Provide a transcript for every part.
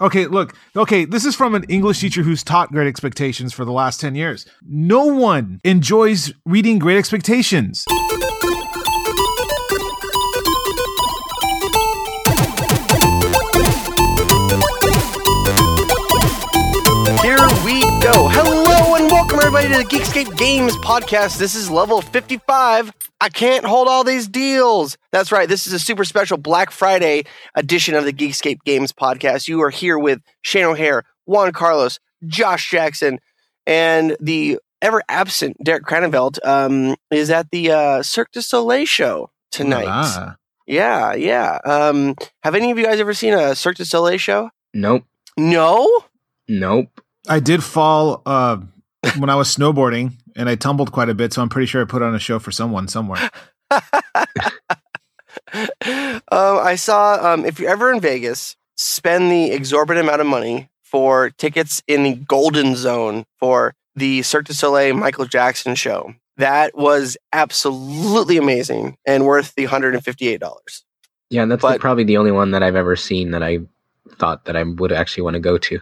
Okay, look. Okay, this is from an English teacher who's taught Great Expectations for the last 10 years. No one enjoys reading Great Expectations. Everybody to the Geekscape Games podcast. This is level 55. I can't hold all these deals. That's right. This is a super special Black Friday edition of the Geekscape Games podcast. You are here with Shane O'Hare, Juan Carlos, Josh Jackson, and the ever absent Derek Cranevelt um, is at the uh, Cirque du Soleil show tonight. Ah. Yeah, yeah. Um, have any of you guys ever seen a Cirque du Soleil show? Nope. No? Nope. I did fall uh, when I was snowboarding and I tumbled quite a bit, so I'm pretty sure I put on a show for someone somewhere. um, I saw um, if you're ever in Vegas, spend the exorbitant amount of money for tickets in the Golden Zone for the Cirque du Soleil Michael Jackson show. That was absolutely amazing and worth the $158. Yeah, and that's But- the, probably the only one that I've ever seen that I thought that I would actually want to go to.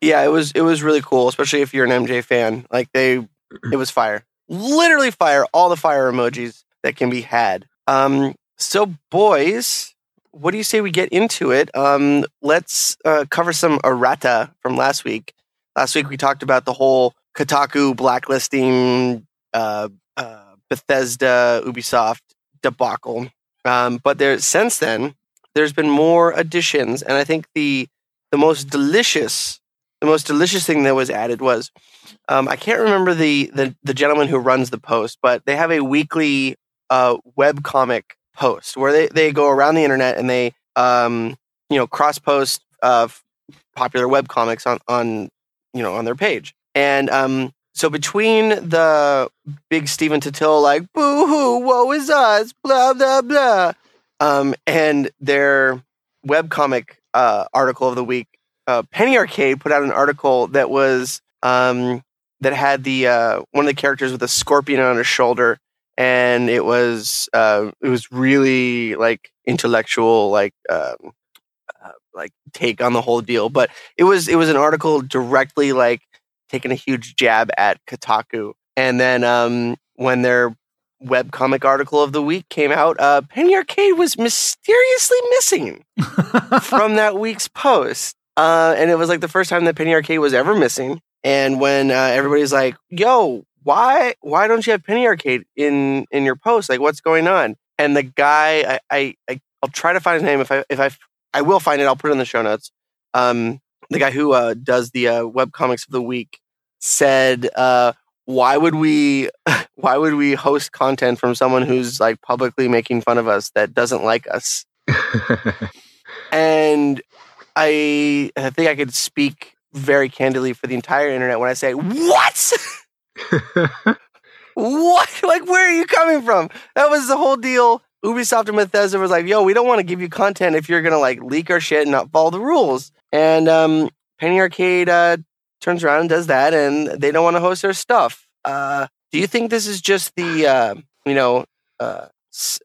Yeah, it was it was really cool, especially if you're an MJ fan. Like they it was fire. Literally fire, all the fire emojis that can be had. Um so boys, what do you say we get into it? Um let's uh, cover some errata from last week. Last week we talked about the whole Kotaku blacklisting uh, uh Bethesda Ubisoft debacle. Um but there since then there's been more additions and I think the the most delicious the most delicious thing that was added was um, I can't remember the, the the gentleman who runs the post, but they have a weekly uh, web comic post where they, they go around the internet and they um, you know cross post uh, popular web comics on on you know on their page. And um, so between the big Stephen Totilo like boo hoo woe is us blah blah blah um, and their web comic uh, article of the week uh, Penny Arcade put out an article that was um, that had the uh, one of the characters with a scorpion on his shoulder, and it was uh, it was really like intellectual, like um, uh, like take on the whole deal. But it was it was an article directly like taking a huge jab at Kotaku, and then um, when their webcomic article of the week came out, uh, Penny Arcade was mysteriously missing from that week's post. Uh, and it was like the first time that Penny Arcade was ever missing. And when uh, everybody's like, "Yo, why why don't you have Penny Arcade in in your post? Like, what's going on?" And the guy, I, I, I I'll try to find his name if I if I I will find it. I'll put it in the show notes. Um, the guy who uh, does the uh, web comics of the week said, uh, "Why would we why would we host content from someone who's like publicly making fun of us that doesn't like us?" and I, I think I could speak very candidly for the entire internet when I say, "What? what? Like, where are you coming from?" That was the whole deal. Ubisoft and Bethesda was like, "Yo, we don't want to give you content if you're gonna like leak our shit and not follow the rules." And um, Penny Arcade uh, turns around and does that, and they don't want to host their stuff. Uh, do you think this is just the uh, you know uh,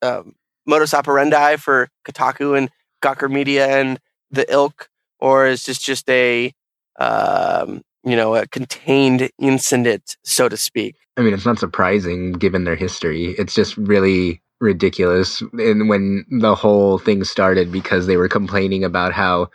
um, modus operandi for Kotaku and Gawker Media and the ilk, or is this just a um, you know a contained incident, so to speak? I mean, it's not surprising given their history. It's just really ridiculous. And when the whole thing started, because they were complaining about how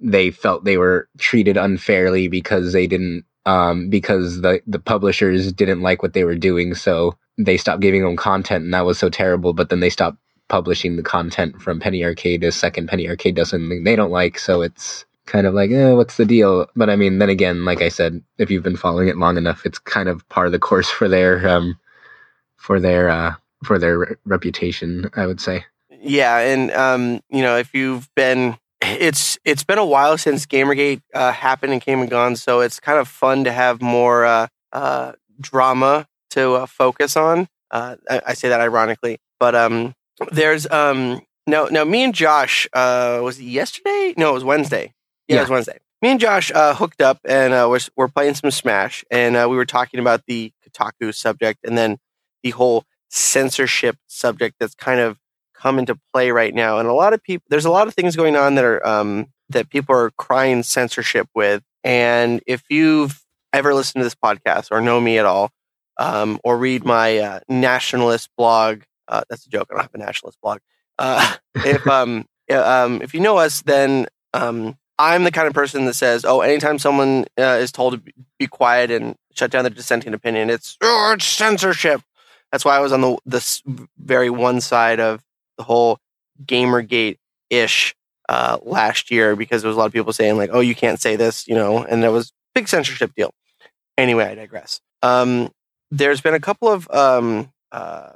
they felt they were treated unfairly because they didn't, um, because the the publishers didn't like what they were doing, so they stopped giving them content, and that was so terrible. But then they stopped publishing the content from Penny Arcade as second Penny Arcade does something they don't like, so it's kind of like, eh, what's the deal? But I mean, then again, like I said, if you've been following it long enough, it's kind of part of the course for their um, for their uh, for their re- reputation, I would say. Yeah, and um, you know, if you've been, it's it's been a while since GamerGate uh, happened and came and gone, so it's kind of fun to have more uh, uh, drama to uh, focus on. Uh, I, I say that ironically, but um, there's um, now now me and Josh uh, was it yesterday? No, it was Wednesday. Yeah, it was Wednesday. Me and Josh uh, hooked up and uh, we're we're playing some Smash, and uh, we were talking about the Kotaku subject, and then the whole censorship subject that's kind of come into play right now. And a lot of people, there's a lot of things going on that are um, that people are crying censorship with. And if you've ever listened to this podcast or know me at all, um, or read my uh, nationalist blog, uh, that's a joke. I don't have a nationalist blog. Uh, if um, um, if you know us, then um, I'm the kind of person that says, "Oh, anytime someone uh, is told to be quiet and shut down their dissenting opinion, it's oh, it's censorship." That's why I was on the this very one side of the whole GamerGate ish uh, last year because there was a lot of people saying like, "Oh, you can't say this," you know, and there was big censorship deal. Anyway, I digress. Um, there's been a couple of um, uh,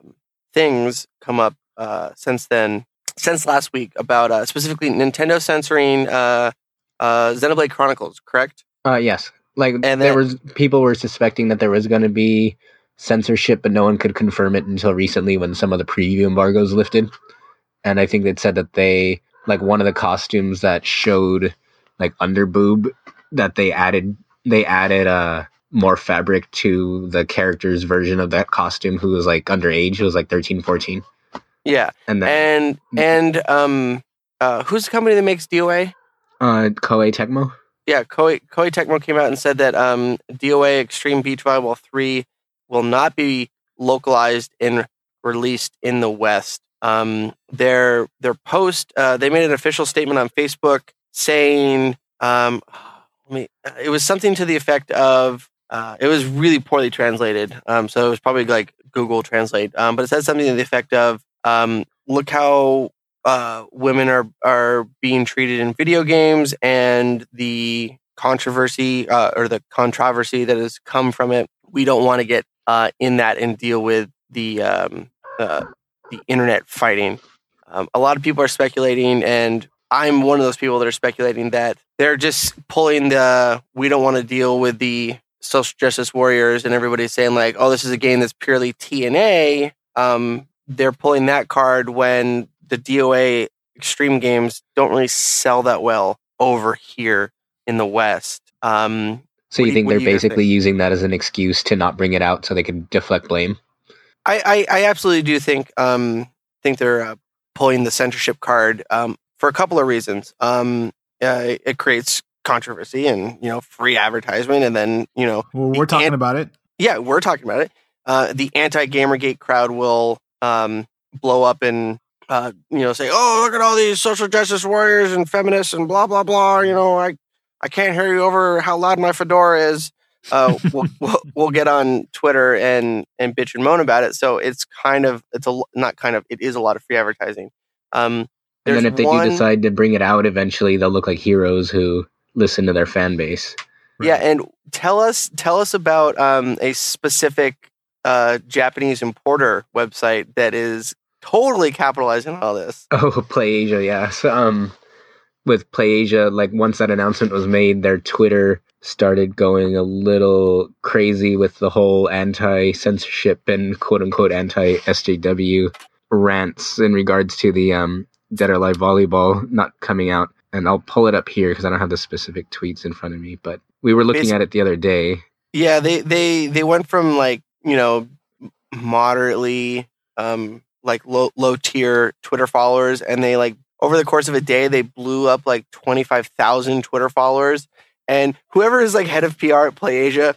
things come up uh, since then, since last week about uh, specifically Nintendo censoring uh, uh, Xenoblade Chronicles. Correct? Uh, yes. Like And there then- was people were suspecting that there was going to be censorship, but no one could confirm it until recently when some of the preview embargoes lifted. And I think they said that they like one of the costumes that showed like under boob that they added they added uh more fabric to the character's version of that costume who was like underage who was like 13 14 Yeah, and then and and um, uh, who's the company that makes DOA? uh koei tecmo Yeah, Koei, Koei Tecmo came out and said that um, DOA Extreme Beach Volleyball 3 will not be localized and released in the West. Um, their their post, uh, they made an official statement on Facebook saying, um, let me, it was something to the effect of, uh, it was really poorly translated. Um, so it was probably like Google Translate, um, but it said something to the effect of, um, look how uh, women are are being treated in video games and the controversy uh, or the controversy that has come from it. We don't want to get uh, in that and deal with the um, the internet fighting. Um, a lot of people are speculating, and I'm one of those people that are speculating that they're just pulling the we don't want to deal with the social justice warriors and everybody's saying like, oh, this is a game that's purely TNA. Um, they're pulling that card when the DOA extreme games don't really sell that well over here in the West. Um, so you you- think they're you basically using that as an excuse to not bring it out so they can deflect blame I, I, I absolutely do think um, think they're uh, pulling the censorship card um, for a couple of reasons. Um, uh, it creates controversy and you know free advertisement, and then you know Well, we're talking ant- about it. yeah, we're talking about it. Uh, the anti Gamergate crowd will um, blow up and uh, you know say, "Oh, look at all these social justice warriors and feminists and blah blah blah." You know, I I can't hear you over how loud my fedora is. Uh, we'll, we'll we'll get on Twitter and and bitch and moan about it. So it's kind of it's a not kind of it is a lot of free advertising. Um, and then if they one- do decide to bring it out eventually they'll look like heroes who listen to their fan base Yeah, and tell us tell us about um, a specific uh, Japanese importer website that is totally capitalizing on all this. Oh, PlayAsia, yeah. So, um, with PlayAsia, like once that announcement was made, their Twitter started going a little crazy with the whole anti-censorship and quote-unquote anti-SJW rants in regards to the um, Dead or Alive volleyball not coming out. And I'll pull it up here because I don't have the specific tweets in front of me. But we were looking at it the other day. Yeah, they they they went from like you know moderately um, like low low tier Twitter followers, and they like over the course of a day they blew up like twenty five thousand Twitter followers. And whoever is like head of PR at PlayAsia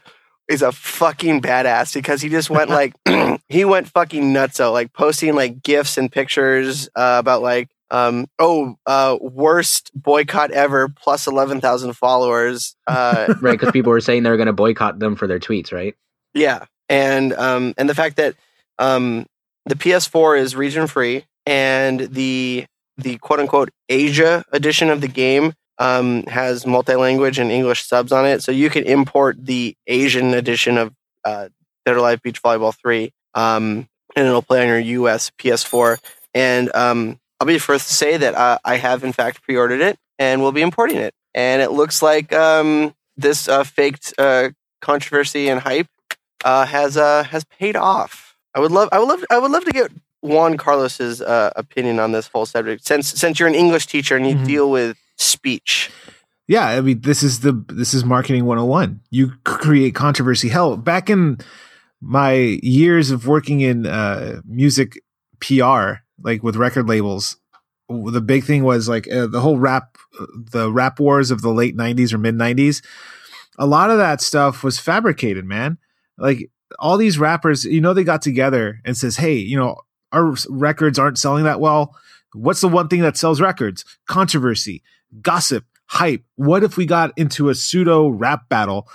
is a fucking badass because he just went like he went fucking nutso, like posting like gifs and pictures uh, about like um oh uh worst boycott ever plus 11,000 followers uh Right, because people were saying they were going to boycott them for their tweets, right? yeah, and um, and the fact that um, the PS4 is region free, and the the quote unquote Asia edition of the game um, has multi language and English subs on it, so you can import the Asian edition of uh, Dead or Alive Beach Volleyball Three, um, and it'll play on your US PS4. And um, I'll be the first to say that uh, I have in fact pre ordered it, and will be importing it. And it looks like um, this uh, faked uh, controversy and hype uh, has uh, has paid off. I would love I would love I would love to get Juan Carlos's uh, opinion on this whole subject since since you're an English teacher and you Mhm. deal with speech. Yeah, I mean this is the this is marketing 101. You create controversy. Hell, back in my years of working in uh music PR, like with record labels, the big thing was like uh, the whole rap, the rap wars of the late '90s or mid '90s. A lot of that stuff was fabricated, man. Like all these rappers, you know, they got together and says, "Hey, you know, our records aren't selling that well. What's the one thing that sells records? Controversy, gossip, hype. What if we got into a pseudo rap battle?"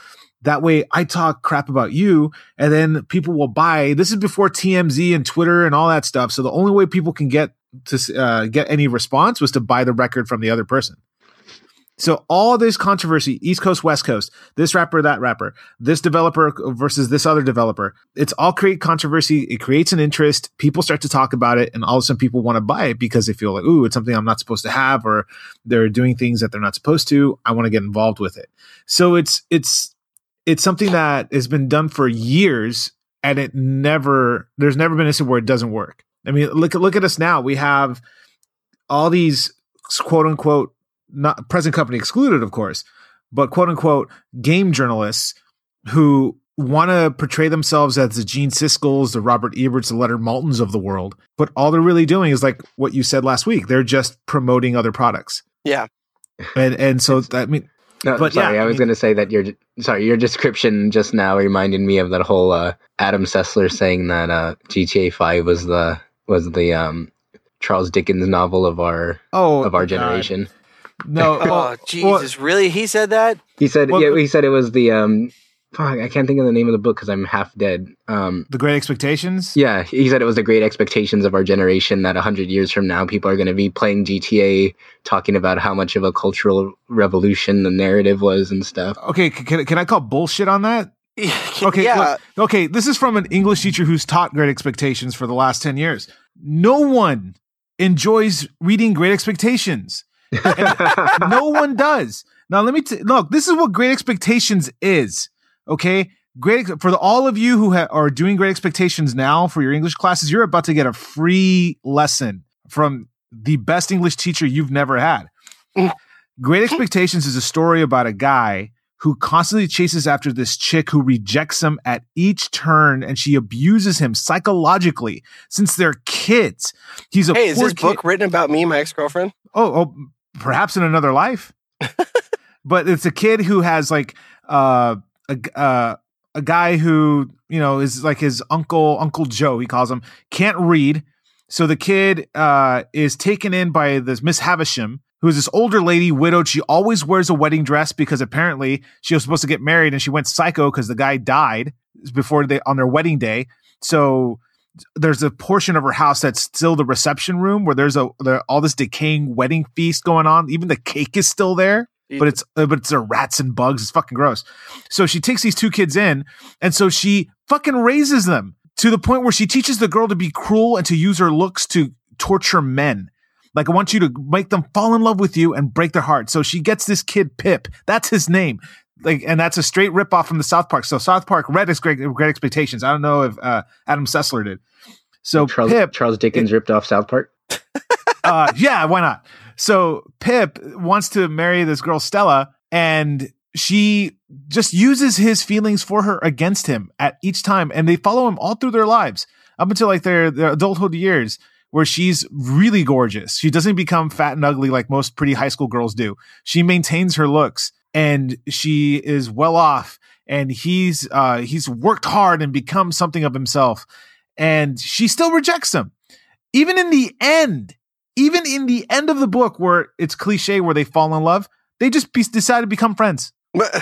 That way I talk crap about you and then people will buy. This is before TMZ and Twitter and all that stuff. So the only way people can get to uh, get any response was to buy the record from the other person. So all this controversy, East Coast, West Coast, this rapper, that rapper, this developer versus this other developer, it's all create controversy. It creates an interest. People start to talk about it, and all of a sudden people want to buy it because they feel like, ooh, it's something I'm not supposed to have, or they're doing things that they're not supposed to. I want to get involved with it. So it's it's it's something that has been done for years, and it never there's never been a situation where it doesn't work. I mean, look at look at us now. We have all these quote unquote not present company excluded, of course, but quote unquote game journalists who want to portray themselves as the Gene Siskel's, the Robert Eberts, the Leonard Maltins of the world. But all they're really doing is like what you said last week. They're just promoting other products. Yeah. And and so I mean No, But sorry, yeah, I I was mean- going to say that your sorry your description just now reminded me of that whole uh, Adam Sessler saying that uh, GTA Five was the was the um, Charles Dickens novel of our oh of our God. generation. No, Oh well, Jesus! really? He said that? He said Well, yeah, he said it was the um, fuck, I can't think of the name of the book because I'm half dead. Um, the Great Expectations. yeah, he said it was the great expectations of our generation that 100 years from now people are going to be playing GTA talking about how much of a cultural revolution the narrative was and stuff. Okay, can, can I call bullshit on that? Okay, yeah. look, okay. This is from an English teacher who's taught Great Expectations for the last ten years. No one enjoys reading Great Expectations. no one does. Now let me t- look. This is what Great Expectations is. Okay, great for the, all of you who ha- are doing Great Expectations now for your English classes. You're about to get a free lesson from the best English teacher you've never had. Great Expectations is a story about a guy who constantly chases after this chick who rejects him at each turn and she abuses him psychologically since they're kids. He's a Hey, is this kid- book written about me, my ex girlfriend? oh, oh perhaps in another life but it's a kid who has like uh a uh, a guy who you know is like his uncle uncle joe he calls him can't read. So the kid uh is taken in by this miss havisham who's this older lady widowed. She always wears a wedding dress because apparently she was supposed to get married and she went psycho because the guy died before they on their wedding day. So there's a portion of her house that's still the reception room where there's a there, all this decaying wedding feast going on. Even the cake is still there, but it's uh, but it's a rats and bugs. It's fucking gross. So she takes these two kids in, and so she fucking raises them to the point where she teaches the girl to be cruel and to use her looks to torture men. Like I want you to make them fall in love with you and break their heart. So she gets this kid Pip. That's his name. Like, and that's a straight rip off from the South Park. So South Park read his great, great expectations. I don't know if uh, Adam Sessler did. So Charles, Pip, Charles Dickens ripped off South Park. uh, yeah, why not? So Pip wants to marry this girl Stella, and she just uses his feelings for her against him at each time, and they follow him all through their lives up until like their their adulthood years, where she's really gorgeous. She doesn't become fat and ugly like most pretty high school girls do. She maintains her looks, and she is well off. And he's uh, he's worked hard and become something of himself, and she still rejects him even in the end, even in the end of the book where it's cliche where they fall in love, they just be, decide to become friends.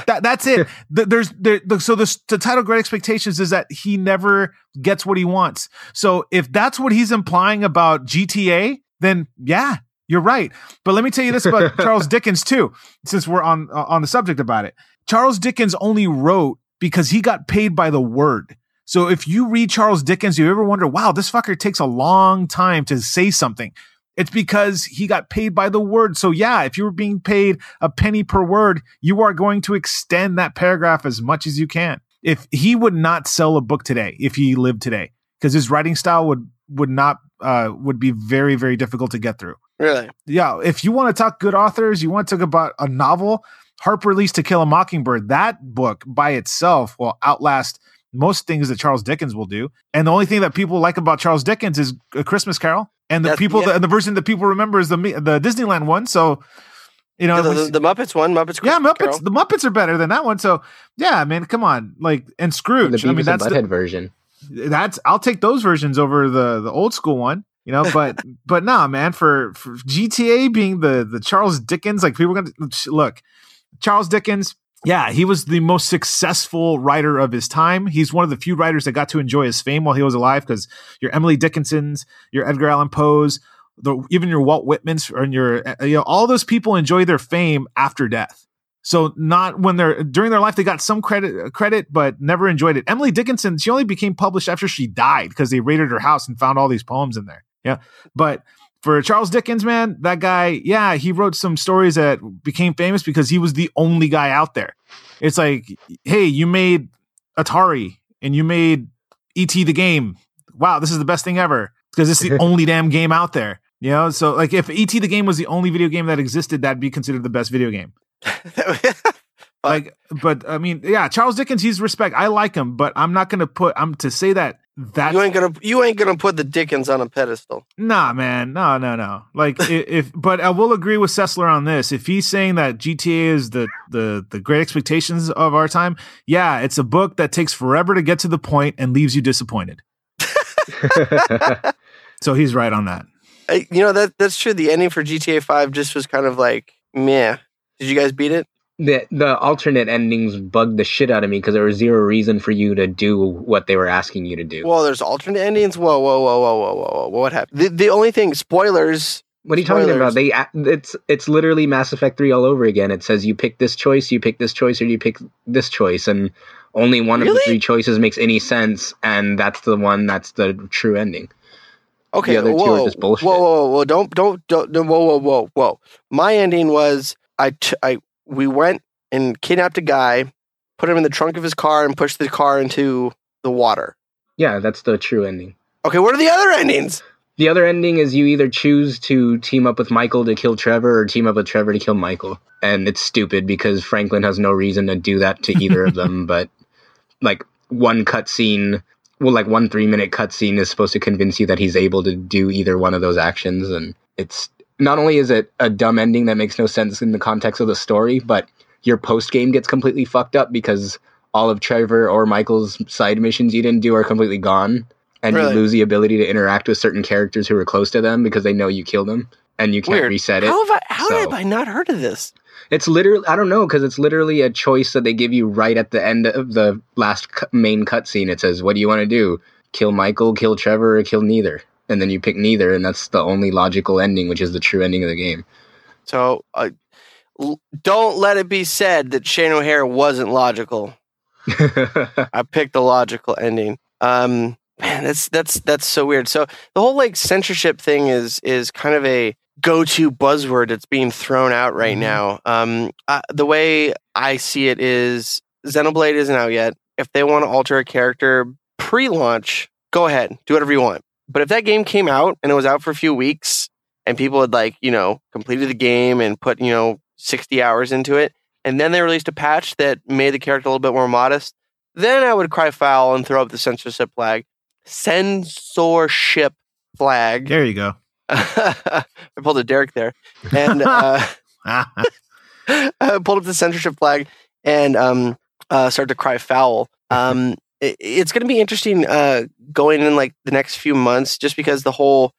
That, that's it. The- There's there, the, so the, the title "Great Expectations" is that he never gets what he wants. So if that's what he's implying about GTA, then yeah, you're right. But let me tell you this about Charles Dickens too, since we're on uh, on the subject about it. Charles Dickens only wrote because he got paid by the word. So if you read Charles Dickens, you ever wonder, wow, this fucker takes a long time to say something. It's because he got paid by the word. So yeah, if you were being paid a penny per word, you are going to extend that paragraph as much as you can. If he would not sell a book today, if he lived today, because his writing style would would not uh, would be very very difficult to get through. Really? Yeah, if you want to talk good authors, you want to talk about a novel, Harper released To Kill a Mockingbird. That book by itself will outlast most things that Charles Dickens will do. And the only thing that people like about Charles Dickens is A Christmas Carol. And the That's- people yeah. the, and the version that people remember is the Mi- the Disneyland one. So you know, the, it was- the, the Muppets one, Muppets. yeah, Muppets. Carol. The Muppets are better than that one. So yeah, man, come on, like and The Scrooge. Beavis I mean, that's Butthead the, version. that's I'll take those versions over the the old school one. You know, but but nah, man, for, for GTA being the the Charles Dickens, like people are gonna look, Charles Dickens. Yeah, he was the most successful writer of his time. He's one of the few writers that got to enjoy his fame while he was alive. Because your Emily Dickinsons, your Edgar Allan Poe's, the, even your Walt Whitman's, and your uh, you know all those people enjoy their fame after death. So not when they're during their life they got some credit credit but never enjoyed it. Emily Dickinson she only became published after she died because they raided her house and found all these poems in there. Yeah, but for Charles Dickens, man, that guy, yeah, he wrote some stories that became famous because he was the only guy out there. It's like, hey, you made Atari and you made ET the game. Wow, this is the best thing ever because it's the only damn game out there. You know, so like if ET the game was the only video game that existed, that'd be considered the best video game. Like, but I mean, yeah, Charles Dickens, he's respect. I like him, but I'm not gonna put. I'm to say that that's you ain't gonna you ain't gonna put the Dickens on a pedestal. Nah, man, no, no, no. Like if, but I will agree with Sessler on this. If he's saying that GTA is the the the great expectations of our time, yeah, it's a book that takes forever to get to the point and leaves you disappointed. So he's right on that. I, you know that that's true. The ending for GTA Five just was kind of like meh. Did you guys beat it? The the alternate endings bugged the shit out of me because there was zero reason for you to do what they were asking you to do. Well, there's alternate endings. Whoa, whoa, whoa, whoa, whoa, whoa, whoa. What happened? The, the only thing, spoilers. what are you talking about? They it's it's literally Mass Effect three all over again. It says you pick this choice, you pick this choice, or you pick this choice, and only one of the three choices makes any sense, and that's the one that's the true ending. Okay, The other two are just bullshit. Whoa, whoa, whoa! Don't, don't, don't, don't whoa, whoa, whoa, whoa! My ending was I, t- I, we went and kidnapped a guy, put him in the trunk of his car, and pushed the car into the water. Yeah, that's the true ending. Okay, what are the other endings? The other ending is you either choose to team up with Michael to kill Trevor or team up with Trevor to kill Michael. And it's stupid because Franklin has no reason to do that to either of them, but like one cutscene, well, like one three minute cutscene is supposed to convince you that he's able to do either one of those actions. And it's not only is it a dumb ending that makes no sense in the context of the story, but your post game gets completely fucked up because all of Trevor or Michael's side missions you didn't do are completely gone and Really? you lose the ability to interact with certain characters who are close to them because they know you killed them and you can't Weird. reset it. How have I? How so- have I not heard of this? It's literally I don't know because it's literally a choice that they give you right at the end of the last cu- main cutscene. It says, "What do you want to do? Kill Michael, kill Trevor, or kill neither?" And then you pick neither, and that's the only logical ending, which is the true ending of the game. So, uh, l- don't let it be said that Shane O'Hare wasn't logical. I picked the logical ending. Um, man, that's that's that's so weird. So the whole like censorship thing is is kind of a go-to buzzword that's being thrown out right Mhm. now. Um, uh, the way I see it is Xenoblade isn't out yet. If they want to alter a character pre-launch, go ahead, do whatever you want. But if that game came out and it was out for a few weeks and people had like you know completed the game and put you know sixty hours into it, and then they released a patch that made the character a little bit more modest then I would cry foul and throw up the censorship flag. Censorship flag. There you go. I pulled a Derek there, and uh, I pulled up the censorship flag and um, uh, started to cry foul. Um, it's going to be interesting uh, going in like the next few months, just because the whole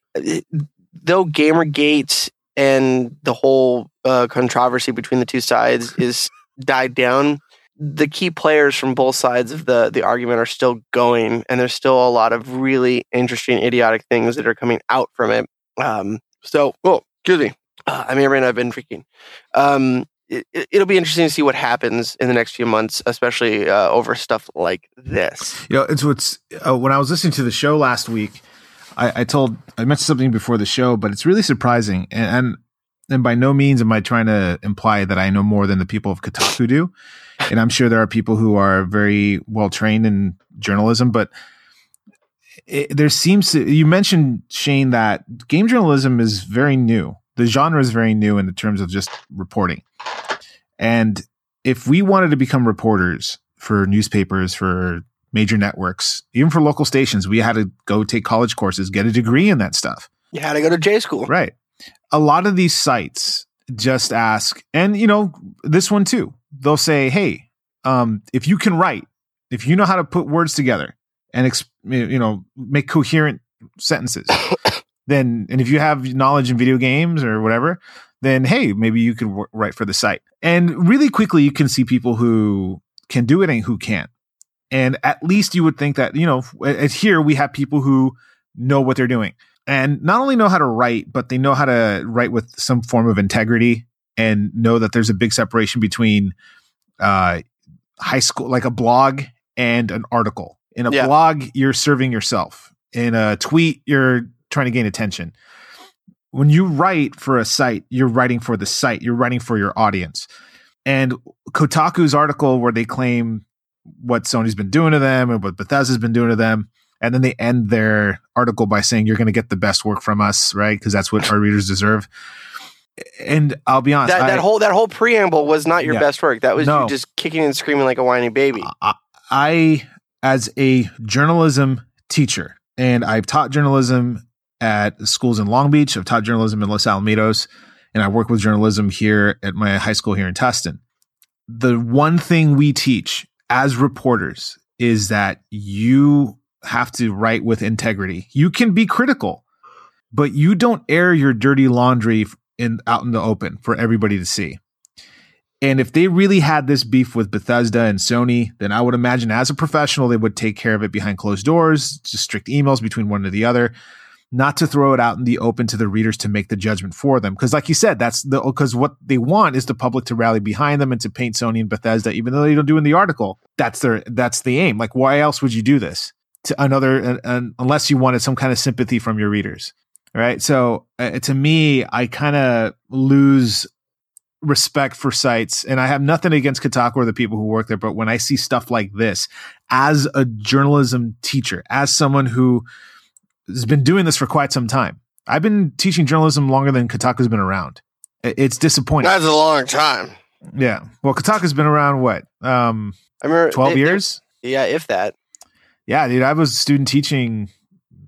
though GamerGate and the whole uh, controversy between the two sides is died down. The key players from both sides of the the argument are still going, and there's still a lot of really interesting, idiotic things that are coming out from it. Um, so, oh, excuse me. Uh, I mean, I've been drinking. Um, it, it'll be interesting to see what happens in the next few months, especially uh, over stuff like this. You know, it's what's uh, when I was listening to the show last week. I, I told I mentioned something before the show, but it's really surprising, and, and and by no means am I trying to imply that I know more than the people of Kotaku do. And I'm sure there are people who are very well trained in journalism, but it, there seems to you mentioned Shane that game journalism is very new. The genre is very new in the terms of just reporting. And if we wanted to become reporters for newspapers, for major networks, even for local stations, we had to go take college courses, get a degree in that stuff. You had to go to J school. Right. A lot of these sites just ask, and you know, this one too. They'll say, "Hey, um, if you can write, if you know how to put words together and exp- you know make coherent sentences, then and if you have knowledge in video games or whatever, then hey, maybe you could w- write for the site." And really quickly, you can see people who can do it and who can't. And at least you would think that you know, here we have people who know what they're doing and not only know how to write, but they know how to write with some form of integrity and know that there's a big separation between uh, high school, like a blog and an article. In a Yeah. blog, you're serving yourself. In a tweet, you're trying to gain attention. When you write for a site, you're writing for the site, you're writing for your audience. And Kotaku's article, where they claim what Sony's been doing to them and what Bethesda's been doing to them, and then they end their article by saying you're going to get the best work from us, right? Because that's what our readers deserve. And I'll be honest, That, that I- whole that whole preamble was not your Yeah. best work. That was No. you just kicking and screaming like a whiny baby. I, I, as a journalism teacher, and I've taught journalism at schools in Long Beach, I've taught journalism in Los Alamitos, and I work with journalism here at my high school here in Tustin. The one thing we teach as reporters is that you have to write with integrity. You can be critical, but you don't air your dirty laundry in out in the open for everybody to see. And if they really had this beef with Bethesda and Sony, then I would imagine as a professional, they would take care of it behind closed doors, just strict emails between one or the other, not to throw it out in the open to the readers to make the judgment for them. Because, like you said, that's the because what they want is the public to rally behind them and to paint Sony and Bethesda, even though they don't do in the article. That's their that's the aim. Like, why else would you do this to another uh, uh, unless you wanted some kind of sympathy from your readers? Right. So uh, to me, I kind of lose respect for sites and I have nothing against Kotaku or the people who work there, but when I see stuff like this as a journalism teacher, as someone who has been doing this for quite some time, I've been teaching journalism longer than Kotaku's been around. It's disappointing. That's a long time. yeah. Well, Kotaku's been around what? Um, I remember 12 they- they- years? yeah, if that. Yeah, dude. I was student teaching.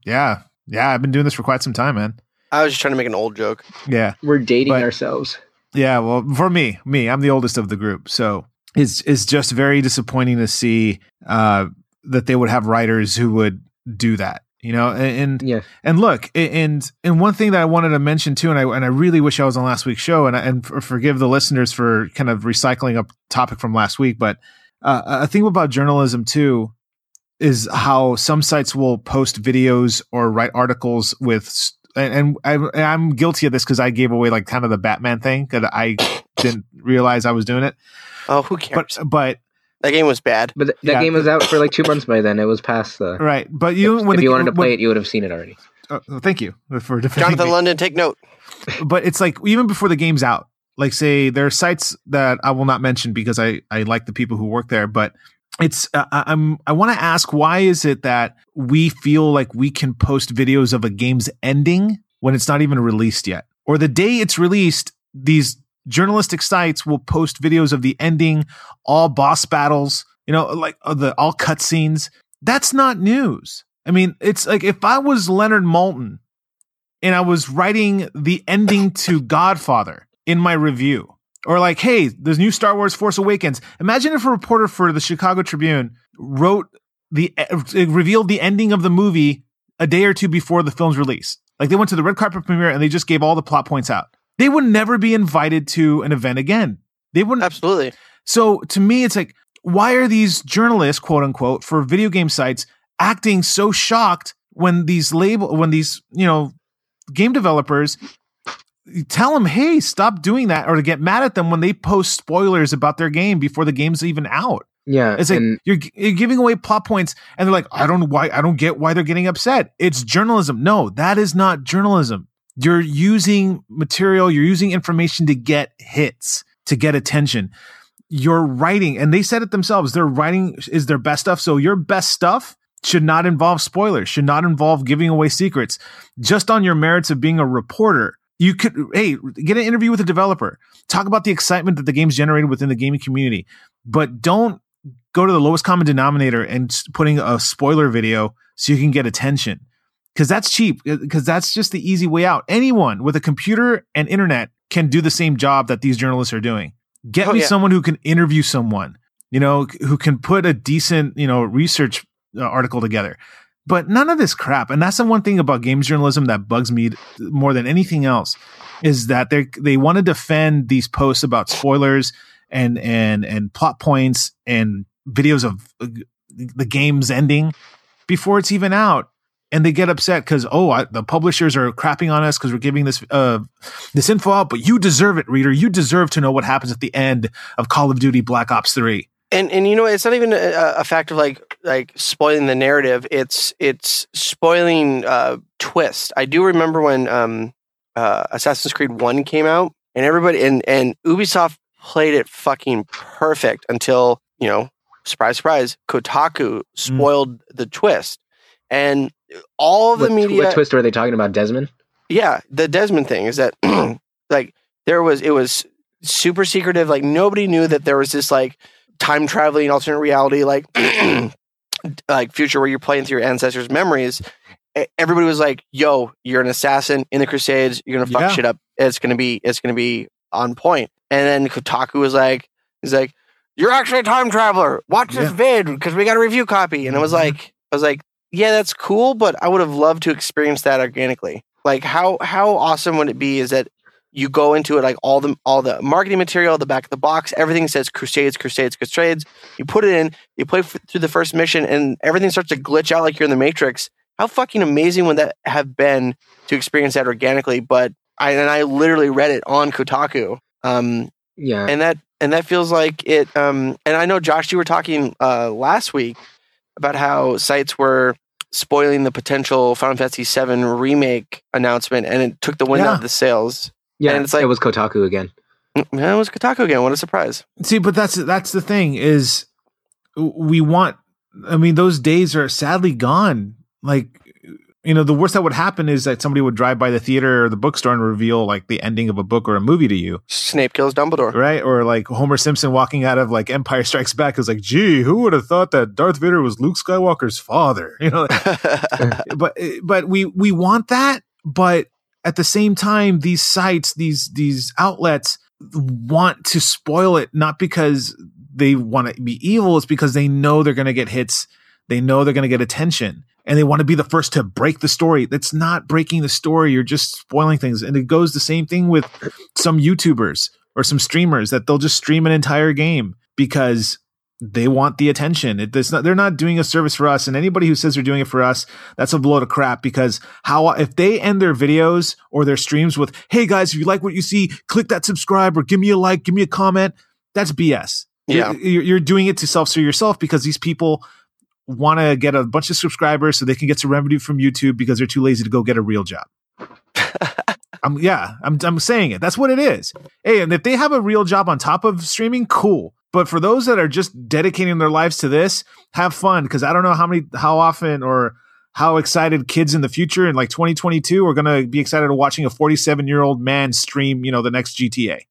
Yeah. Yeah. I've been doing this for quite some time, man. I was just trying to make an old joke. Yeah. We're dating But- ourselves. Yeah, well, for me, me, I'm the oldest of the group, so it's it's just very disappointing to see uh, that they would have writers who would do that, you know. And and, Yeah. and look, and and one thing that I wanted to mention too, and I and I really wish I was on last week's show, and I, and forgive the listeners for kind of recycling a topic from last week, but uh, a thing about journalism too is how some sites will post videos or write articles with and, and I, and I'm guilty of this because I gave away like kind of the Batman thing because I didn't realize I was doing it. Oh, who cares? But but that game was bad. But th- that Yeah. game was out for like two months by then. It was past the. right, but you when if the- you wanted to play when- it, you would have seen it already. uh, thank you for defending Jonathan me. London, take note. but it's like even before the game's out like say there are sites that i will not mention because i i like the people who work there but it's uh, i'm i want to ask why is it that we feel like we can post videos of a game's ending when it's not even released yet or the day it's released these journalistic sites will post videos of the ending all boss battles you know like uh, the all cutscenes that's not news i mean it's like if i was Leonard Maltin and I was writing the ending to Godfather in my review. Or like, hey, there's new Star Wars Force Awakens. Imagine if a reporter for the Chicago Tribune wrote the uh, revealed the ending of the movie a day or two before the film's release. Like they went to the red carpet premiere and they just gave all the plot points out. They would never be invited to an event again. They wouldn't Absolutely. so to me, it's like, why are these journalists, quote unquote, for video game sites acting so shocked when these label, when these, you know, game developers tell them, hey, stop doing that, or to get mad at them when they post spoilers about their game before the game's even out. Yeah, It's like and you're, you're giving away plot points, and they're like, I don't know why, I don't get why they're getting upset. It's journalism. No, that is not journalism. You're using material, you're using information to get hits, to get attention. You're writing, and they said it themselves. Their writing is their best stuff. So your best stuff should not involve spoilers, should not involve giving away secrets. Just on your merits of being a reporter, you could hey get an interview with a developer, talk about the excitement that the game's generated within the gaming community, but don't go to the lowest common denominator and putting a spoiler video so you can get attention because that's cheap because that's just the easy way out. Anyone with a computer and internet can do the same job that these journalists are doing. Get Oh, me yeah. someone who can interview someone, you know, who can put a decent, you know, research uh, article together. But none of this crap, and that's the one thing about games journalism that bugs me more than anything else, is that they they want to defend these posts about spoilers and and and plot points and videos of uh, the game's ending before it's even out and they get upset because oh I, the publishers are crapping on us because we're giving this uh, this info out but you deserve it reader. You deserve to know what happens at the end of call of duty black ops 3 and and you know it's not even a, a fact of like like spoiling the narrative. It's it's spoiling uh twist. I do remember when um uh assassin's creed 1 came out and everybody and and ubisoft played it fucking perfect until you know surprise surprise kotaku spoiled the twist. And all of the what, media what twist were they talking about? Desmond? yeah the desmond thing is that like there was it was super secretive like nobody knew that there was this like time traveling alternate reality like like future where you're playing through your ancestors memories everybody was like yo you're an assassin in the crusades you're gonna fuck Yeah. shit up it's gonna be it's gonna be on point." point and then kotaku was like he's like you're actually a time traveler watch this Yeah. vid because we got a review copy and i was Mhm. like i was like yeah that's cool but i would have loved to experience that organically. Like how how awesome would it be is that you go into it like all the all the marketing material the back of the box everything says crusades crusades crusades. You put it in you play f- through the first mission and everything starts to glitch out like you're in the matrix. How fucking amazing would that have been to experience that organically? But i and i literally read it on kotaku. Um Yeah. and that and that feels like it um and i know josh you were talking uh last week about how sites were spoiling the potential final fantasy 7 remake announcement and it took the wind out Yeah. of the sails yeah. and it's like- it was Kotaku again. Mm, yeah, it was kotaku again what a surprise see but that's that's the thing is we want i mean those days are sadly gone like you know the worst that would happen is that somebody would drive by the theater or the bookstore and reveal like the ending of a book or a movie to you snape kills dumbledore right? Or like Homer Simpson walking out of like Empire Strikes Back is like, gee, who would have thought that Darth Vader was Luke Skywalker's father? You know, but but we we want that, but at the same time, these sites, these these outlets want to spoil it not because they want to be evil, it's because they know they're going to get hits, they know they're going to get attention. And they want to be the first to break the story. That's not breaking the story. You're just spoiling things. And it goes the same thing with some YouTubers or some streamers that they'll just stream an entire game because they want the attention. It, it's not, they're not doing a service for us. And anybody who says they're doing it for us, that's a load of crap because how, if they end their videos or their streams with, Hey guys, if you like what you see, click that subscribe or give me a like, give me a comment. That's BS. Yeah. You're, you're- you're doing it to self serve yourself because these people want to get a bunch of subscribers so they can get some revenue from YouTube because they're too lazy to go get a real job. I'm yeah, I'm I'm saying it. That's what it is. Hey, and if they have a real job on top of streaming, cool. But for those that are just dedicating their lives to this, have fun because I don't know how many, how often, or how excited kids in the future in like 2022 are going to be excited to watching a 47 year old man stream, you know, the next GTA,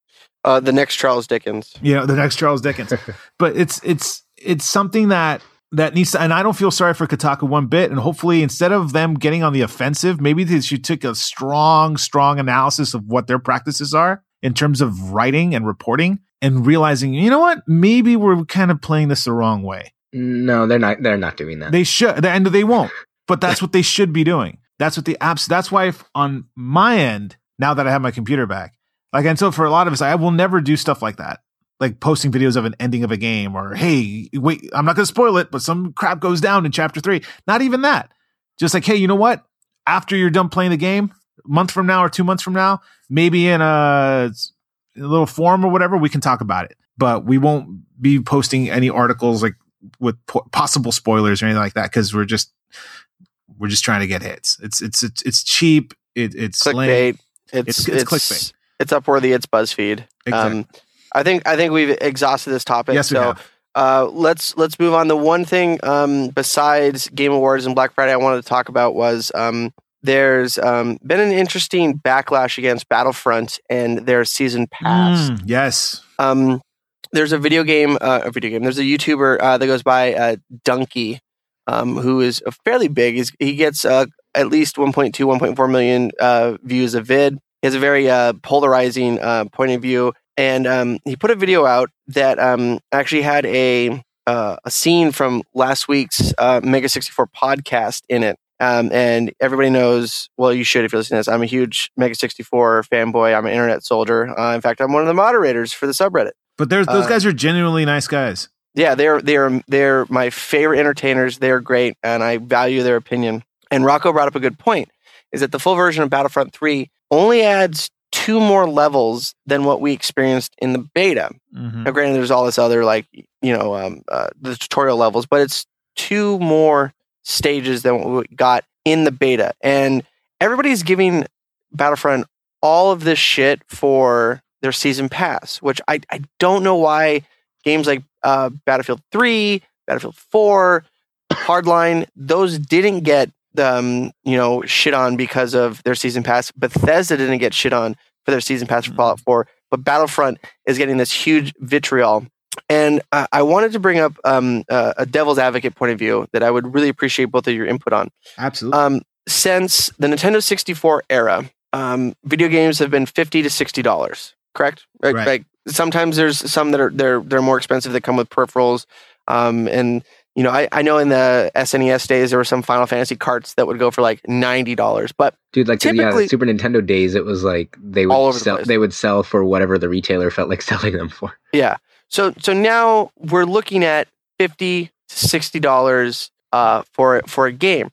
uh, the next charles dickens you know, the next Charles Dickens. but it's it's it's something that that needs to, and I don't feel sorry for Kotaku one bit. And hopefully, instead of them getting on the offensive, maybe they should take a strong, strong analysis of what their practices are in terms of writing and reporting, and realizing, you know what, maybe we're kind of playing this the wrong way. No, they're not. They're not doing that. They should, and they won't. But that's what they should be doing. That's what the apps. That's why if on my end, now that I have my computer back, like, and so for a lot of us, I will never do stuff like that, like posting videos of an ending of a game or hey, wait, I'm not going to spoil it, but some crap goes down in chapter three. Not even that. Just like, hey, you know what? After you're done playing the game, a month from now or two months from now, maybe in a, in a little forum or whatever, we can talk about it. But we won't be posting any articles like with po- possible spoilers or anything like that because we're just we're just trying to get hits. It's it's it's, it's cheap. It, it's clickbait it's It's- it's, it's clickbait. it's upworthy it's buzzfeed Exactly. um i think i think we've exhausted this topic yes, we so have. Uh, let's let's move on. The one thing um, besides Game Awards and Black Friday I wanted to talk about was um, there's um, been an interesting backlash against Battlefront and their season pass. Mm, yes. Um, there's a video game, uh, a video game. There's a YouTuber uh, that goes by uh, Dunkey, um, who is fairly big. He's, he gets uh, at least 1.2, 1.4 million uh, views of vid. He has a very uh, polarizing uh, point of view, and um, he put a video out that um, actually had a uh, a scene from last week's uh, Mega 64 podcast in it. Um, and everybody knows, well, you should if you're listening to this. I'm a huge Mega 64 fanboy. I'm an internet soldier. Uh, in fact, I'm one of the moderators for the subreddit. But there's those Uh, guys are genuinely nice guys. Yeah, they're they're they're my favorite entertainers. They're great, and I value their opinion. And Rocco brought up a good point: is that the full version of Battlefront 3 only adds two more levels than what we experienced in the beta. Mhm. Now, granted, there's all this other like you know um, uh, the tutorial levels, but it's two more stages than what we got in the beta, and everybody's giving Battlefront all of this shit for their season pass, which I I don't know why games like uh, Battlefield Three, Battlefield Four, Hardline, those didn't get um, you know shit on because of their season pass. Bethesda didn't get shit on for their season pass for Fallout 4, but Battlefront is getting this huge vitriol. And uh, I wanted to bring up um, uh, a devil's advocate point of view that I would really appreciate both of your input on. Absolutely. Um, since the Nintendo 64 era, um, video games have been fifty to sixty dollars. Correct? Like, Right. like sometimes there's some that are they're they're more expensive that come with peripherals. Um, and you know, I, I know in the SNES days there were some Final Fantasy carts that would go for like ninety dollars, but Dude, like the, yeah, Typically- the Super Nintendo days, it was like they All would over the sell. place. They would sell for whatever the retailer felt like selling them for. Yeah. So so now we're looking at fifty to sixty dollars uh, for for a game,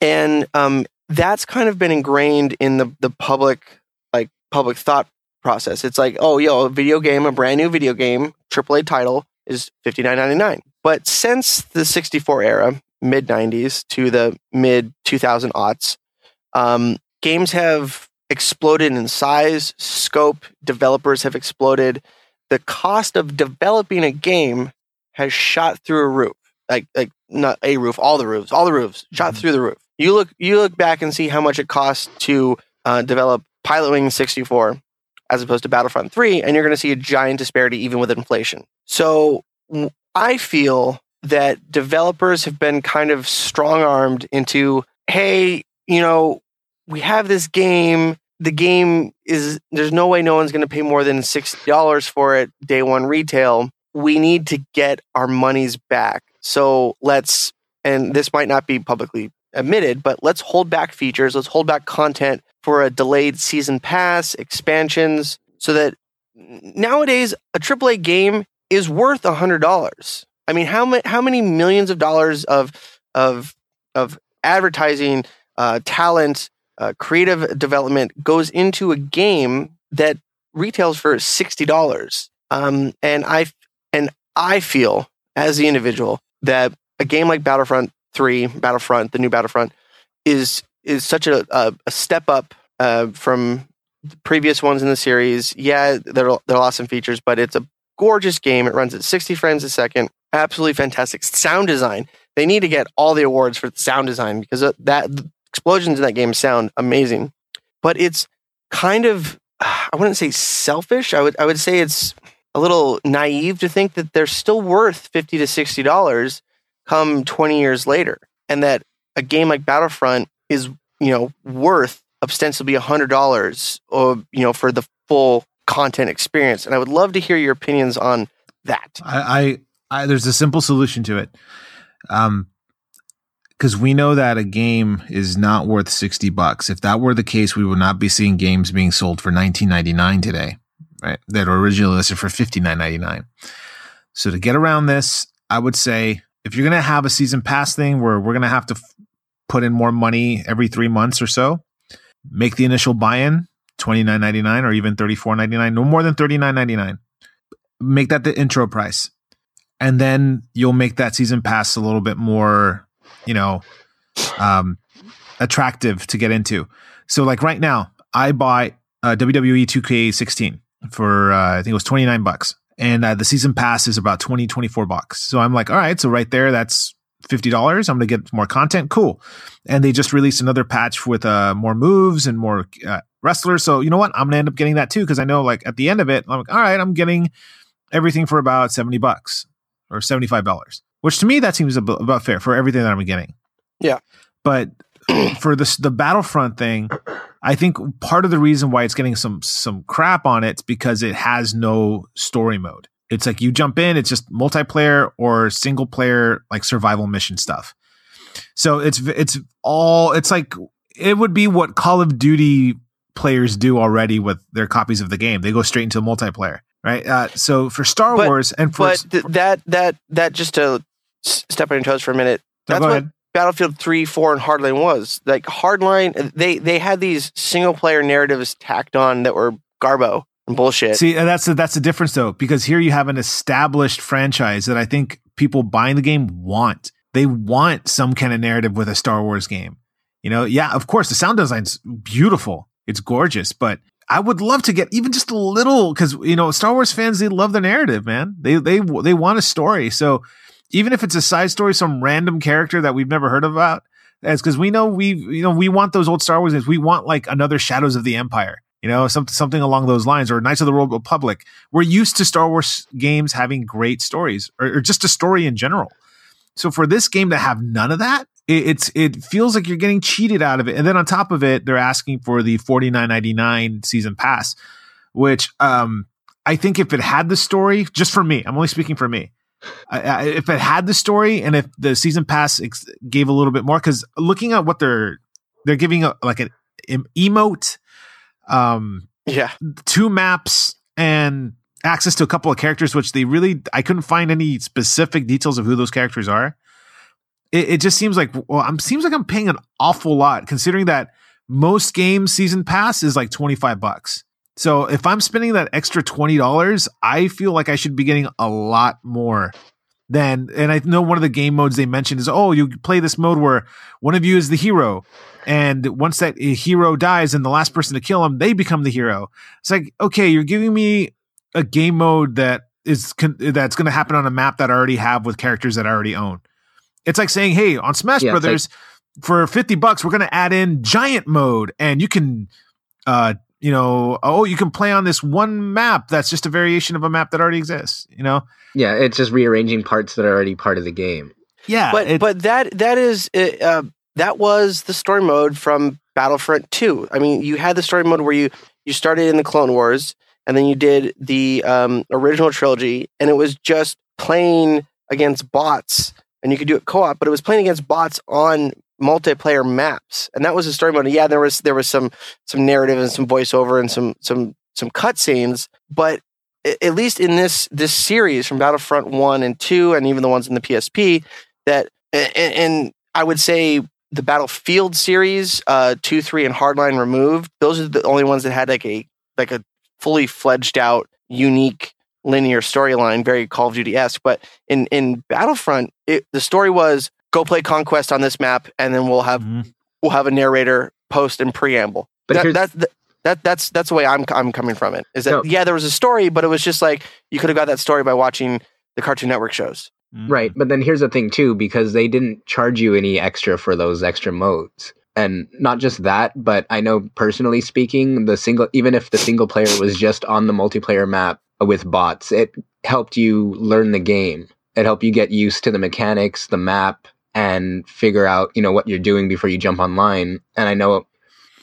and um, that's kind of been ingrained in the the public like public thought process. It's like, oh, yo, a video game, a brand new video game, AAA title is fifty nine ninety nine. But since the sixty four era, mid nineties to the mid two thousand aughts, um, games have exploded in size, scope. Developers have exploded the cost of developing a game has shot through a roof. Like like not a roof, all the roofs, all the roofs shot Mhm. through the roof. You look you look back and see how much it costs to uh, develop Pilot Wing 64 as opposed to Battlefront 3, and you're going to see a giant disparity even with inflation. So I feel that developers have been kind of strong armed into, hey, you know, we have this game. The game is there's no way no one's going to pay more than sixty dollars for it day one retail. We need to get our monies back. So let's, and this might not be publicly admitted, but let's hold back features. Let's hold back content for a delayed season pass, expansions, so that nowadays a AAA game is worth a hundred dollars. I mean, how many how many millions of dollars of of of advertising, uh, talent, uh, creative development goes into a game that retails for sixty dollars. Um, and I and I feel as the individual that a game like Battlefront Three, Battlefront, the new Battlefront, is is such a a, a step up uh, from previous ones in the series. Yeah, there there are lots of features, but it's a gorgeous game. It runs at sixty frames a second. Absolutely fantastic sound design. They need to get all the awards for sound design because uh, that explosions in that game sound amazing. But it's kind of I wouldn't say selfish. I would I would say it's a little naive to think that they're still worth fifty to sixty dollars come twenty years later, and that a game like Battlefront is you know worth ostensibly hundred dollars or you know for the full content experience. And I would love to hear your opinions on that. I, I, I there's a simple solution to it. Um, because we know that a game is not worth 60 bucks. If that were the case, we would not be seeing games being sold for 19.99 today, right? That were originally listed for 59.99. So to get around this, I would say if you're going to have a season pass thing where we're going to have to f- put in more money every 3 months or so, make the initial buy-in 29.99 or even 34.99, no more than 39.99. Make that the intro price and then you'll make that season pass a little bit more, you know, um, attractive to get into. So, like right now, I bought uh, WWE 2K16 for uh, I think it was 29 bucks, and uh, the season pass is about 20, 24 bucks. So I'm like, all right, so right there, that's fifty dollars. I'm gonna get more content. Cool. And they just released another patch with uh, more moves and more uh, wrestlers. So you know what? I'm gonna end up getting that too because I know like at the end of it, I'm like, all right, I'm getting everything for about 70 bucks or $75, which to me, that seems ab- about fair for everything that I'm getting. Yeah. But for this the Battlefront thing, I think part of the reason why it's getting some some crap on it's because it has no story mode. It's like you jump in, it's just multiplayer or single player like survival mission stuff. So it's it's all it's like it would be what Call of Duty players do already with their copies of the game. They go straight into multiplayer, right? Uh, so for Star But- Wars and for but th- that that that just to step on your toes for a minute. No, That's what ahead. Battlefield 3, 4, and Hardline was. Like Hardline, they they had these single player narratives tacked on that were garbo bullshit. See, that's the, that's the difference though, because here you have an established franchise that I think people buying the game want. They want some kind of narrative with a Star Wars game. You know, yeah, of course, the sound design's beautiful, it's gorgeous, but I would love to get even just a little because you know Star Wars fans they love the narrative, man. They they they want a story. So even if it's a side story, some random character that we've never heard about, that's because we know we you know we want those old Star Wars games. We want like another Shadows of the Empire, you know, something something along those lines, or Knights of the Old Republic. We're used to Star Wars games having great stories, or, or just a story in general. So for this game to have none of that, it, it's it feels like you're getting cheated out of it. And then on top of it, they're asking for the forty nine ninety nine season pass, which um I think if it had the story, just for me, I'm only speaking for me. I, I, if it had the story and if the season pass ex- gave a little bit more, because looking at what they're they're giving a, like an em- emote, um, yeah, two maps and access to a couple of characters, which they really I couldn't find any specific details of who those characters are. It, it just seems like well, I'm seems like I'm paying an awful lot considering that most games season pass is like 25 bucks. So if I'm spending that extra twenty dollars, I feel like I should be getting a lot more than. And I know one of the game modes they mentioned is oh, you play this mode where one of you is the hero, and once that hero dies and the last person to kill him, they become the hero. It's like okay, you're giving me a game mode that is con- that's going to happen on a map that I already have with characters that I already own. It's like saying, hey, on Smash Yeah, Brothers, for fifty bucks, we're going to add in giant mode, and you can, uh, you know, oh, you can play on this one map that's just a variation of a map that already exists. You know, Yeah, it's just rearranging parts that are already part of the game. yeah, but it- but that that is uh, uh, that was the story mode from Battlefront 2. I mean, you had the story mode where you you started in the Clone Wars and then you did the um, original trilogy, and it was just playing against bots, and you could do it co-op, but it was playing against bots on multiplayer maps, and that was the story mode. Yeah, there was there was some some narrative and some voiceover and some some some cutscenes, but at least in this this series from Battlefront One and Two, and even the ones in the PSP, that and, and I would say the Battlefield series, uh, two, three, and Hardline removed. Those are the only ones that had like a like a fully fledged out, unique linear storyline, very Call of Duty esque. But in in Battlefront, it, the story was go play Conquest on this map, and then we'll have Mhm. we'll have a narrator post and preamble. But that, here's- that's the, that that's that's the way I'm I'm coming from it. Is that No. yeah, there was a story, but it was just like you could have got that story by watching the Cartoon Network shows. Mhm. Right. But then here's the thing too, because they didn't charge you any extra for those extra modes. And not just that, but I know personally speaking, the single even if the single player was just on the multiplayer map with bots, it helped you learn the game. It helped you get used to the mechanics, the map, and figure out, you know, what you're doing before you jump online. And I know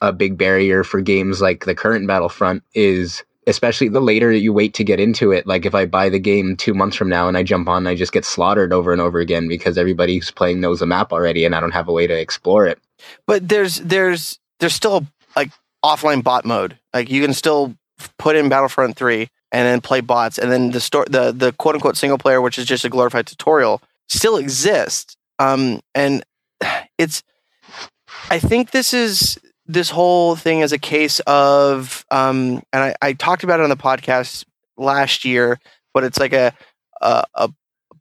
a big barrier for games like the current Battlefront is especially the later you wait to get into it. Like if I buy the game two months from now and I jump on, I just get slaughtered over and over again because everybody who's playing knows the map already, and I don't have a way to explore it. But there's there's there's still like offline bot mode. Like you can still put in Battlefront three and then play bots, and then the store the the quote unquote single player, which is just a glorified tutorial, still exists. Um, and it's I think this is this whole thing is a case of um, and I, I talked about it on the podcast last year, but it's like a a, a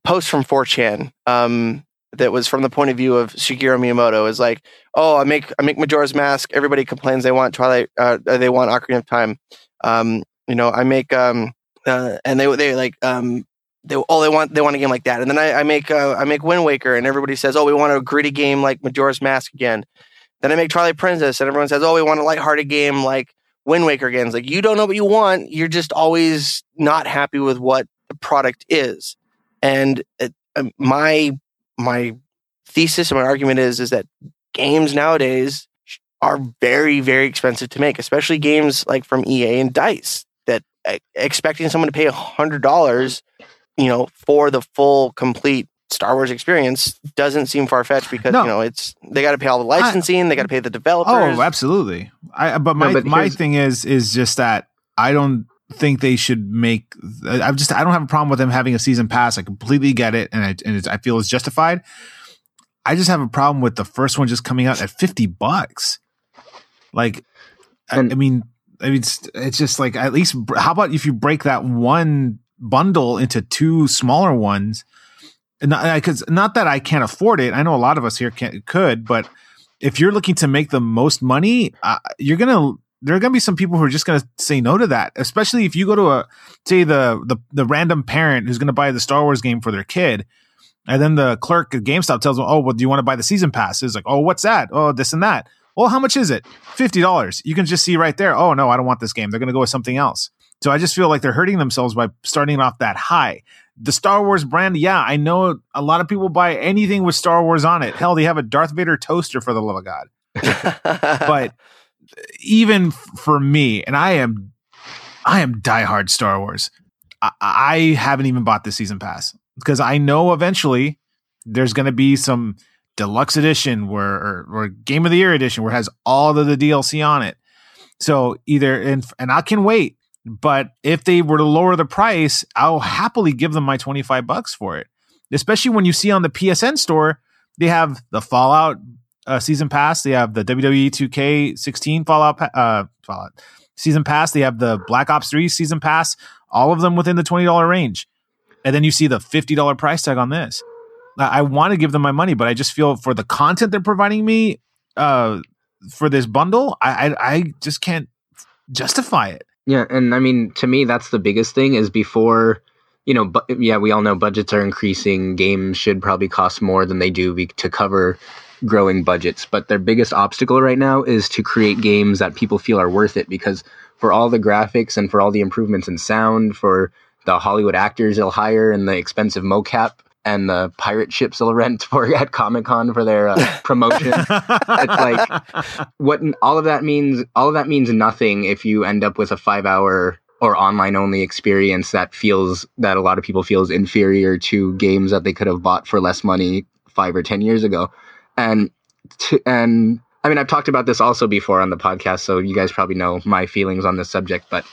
post from 4chan um, that was from the point of view of Shigeru Miyamoto is like, oh, I make I make Majora's Mask. Everybody complains they want Twilight, uh, they want Ocarina of Time. Um, you know, I make um, uh, and they they like um, they oh they want they want a game like that, and then I, I make uh, I make Wind Waker, and everybody says, oh, we want a gritty game like Majora's Mask again. Then I make Twilight Princess, and everyone says, oh, we want a lighthearted game like Wind Waker again. It's like you don't know what you want. You're just always not happy with what the product is, and it, um, my my thesis and my argument is is that games nowadays are very, very expensive to make, especially games like from EA and Dice that uh, expecting someone to pay a hundred dollars, you know, for the full complete Star Wars experience doesn't seem far fetched because No. you know it's they got to pay all the licensing, they got to pay the oh, developers. Oh, absolutely. I but my but my thing is is just that I don't think they should make. I'm just I don't have a problem with them having a season pass. I completely get it, and I and it's, I feel it's justified. I just have a problem with the first one just coming out at fifty bucks. Like, I, I mean, I mean, it's, it's just like at least how about if you break that one bundle into two smaller ones? Because not that I can't afford it. I know a lot of us here can could, but if you're looking to make the most money, uh, you're gonna there are gonna be some people who are just gonna say no to that. Especially if you go to a say the the the random parent who's gonna buy the Star Wars game for their kid, and then the clerk at GameStop tells them, "Oh, well, do you want to buy the season pass?" It's like, "Oh, what's that? Oh, this and that." Well, how much is it? Fifty dollars. You can just see right there. Oh no, I don't want this game. They're gonna go with something else. So I just feel like they're hurting themselves by starting off that high. The Star Wars brand, yeah, I know a lot of people buy anything with Star Wars on it. Hell, they have a Darth Vader toaster for the love of God. But even for me, and I am, I am diehard Star Wars. I, I haven't even bought the season pass because I know eventually there's going to be some deluxe edition where or, or Game of the Year edition where it has all of the DLC on it. So either and and I can wait, but if they were to lower the price, I'll happily give them my 25 bucks for it. Especially when you see on the PSN store, they have the Fallout uh, season pass, they have the WWE 2K16 Fallout pa- uh Fallout season pass, they have the Black Ops 3 season pass, all of them within the $20 range. And then you see the $50 price tag on this. I, I want to give them my money, but I just feel for the content they're providing me uh for this bundle, I I, I just can't justify it. Yeah, and I mean, to me, that's the biggest thing is before, you know, bu- yeah, we all know budgets are increasing. Games should probably cost more than they do to cover growing budgets. But their biggest obstacle right now is to create games that people feel are worth it because for all the graphics and for all the improvements in sound, for the Hollywood actors they'll hire and the expensive mocap and the pirate ships they'll rent for at Comic Con for their uh, promotion. It's like- what all of that means all of that means nothing if you end up with a five hour or online only experience that feels that a lot of people feel is inferior to games that they could have bought for less money five or ten years ago. And to, and i mean i've talked about this also before on the podcast so you guys probably know my feelings on this subject but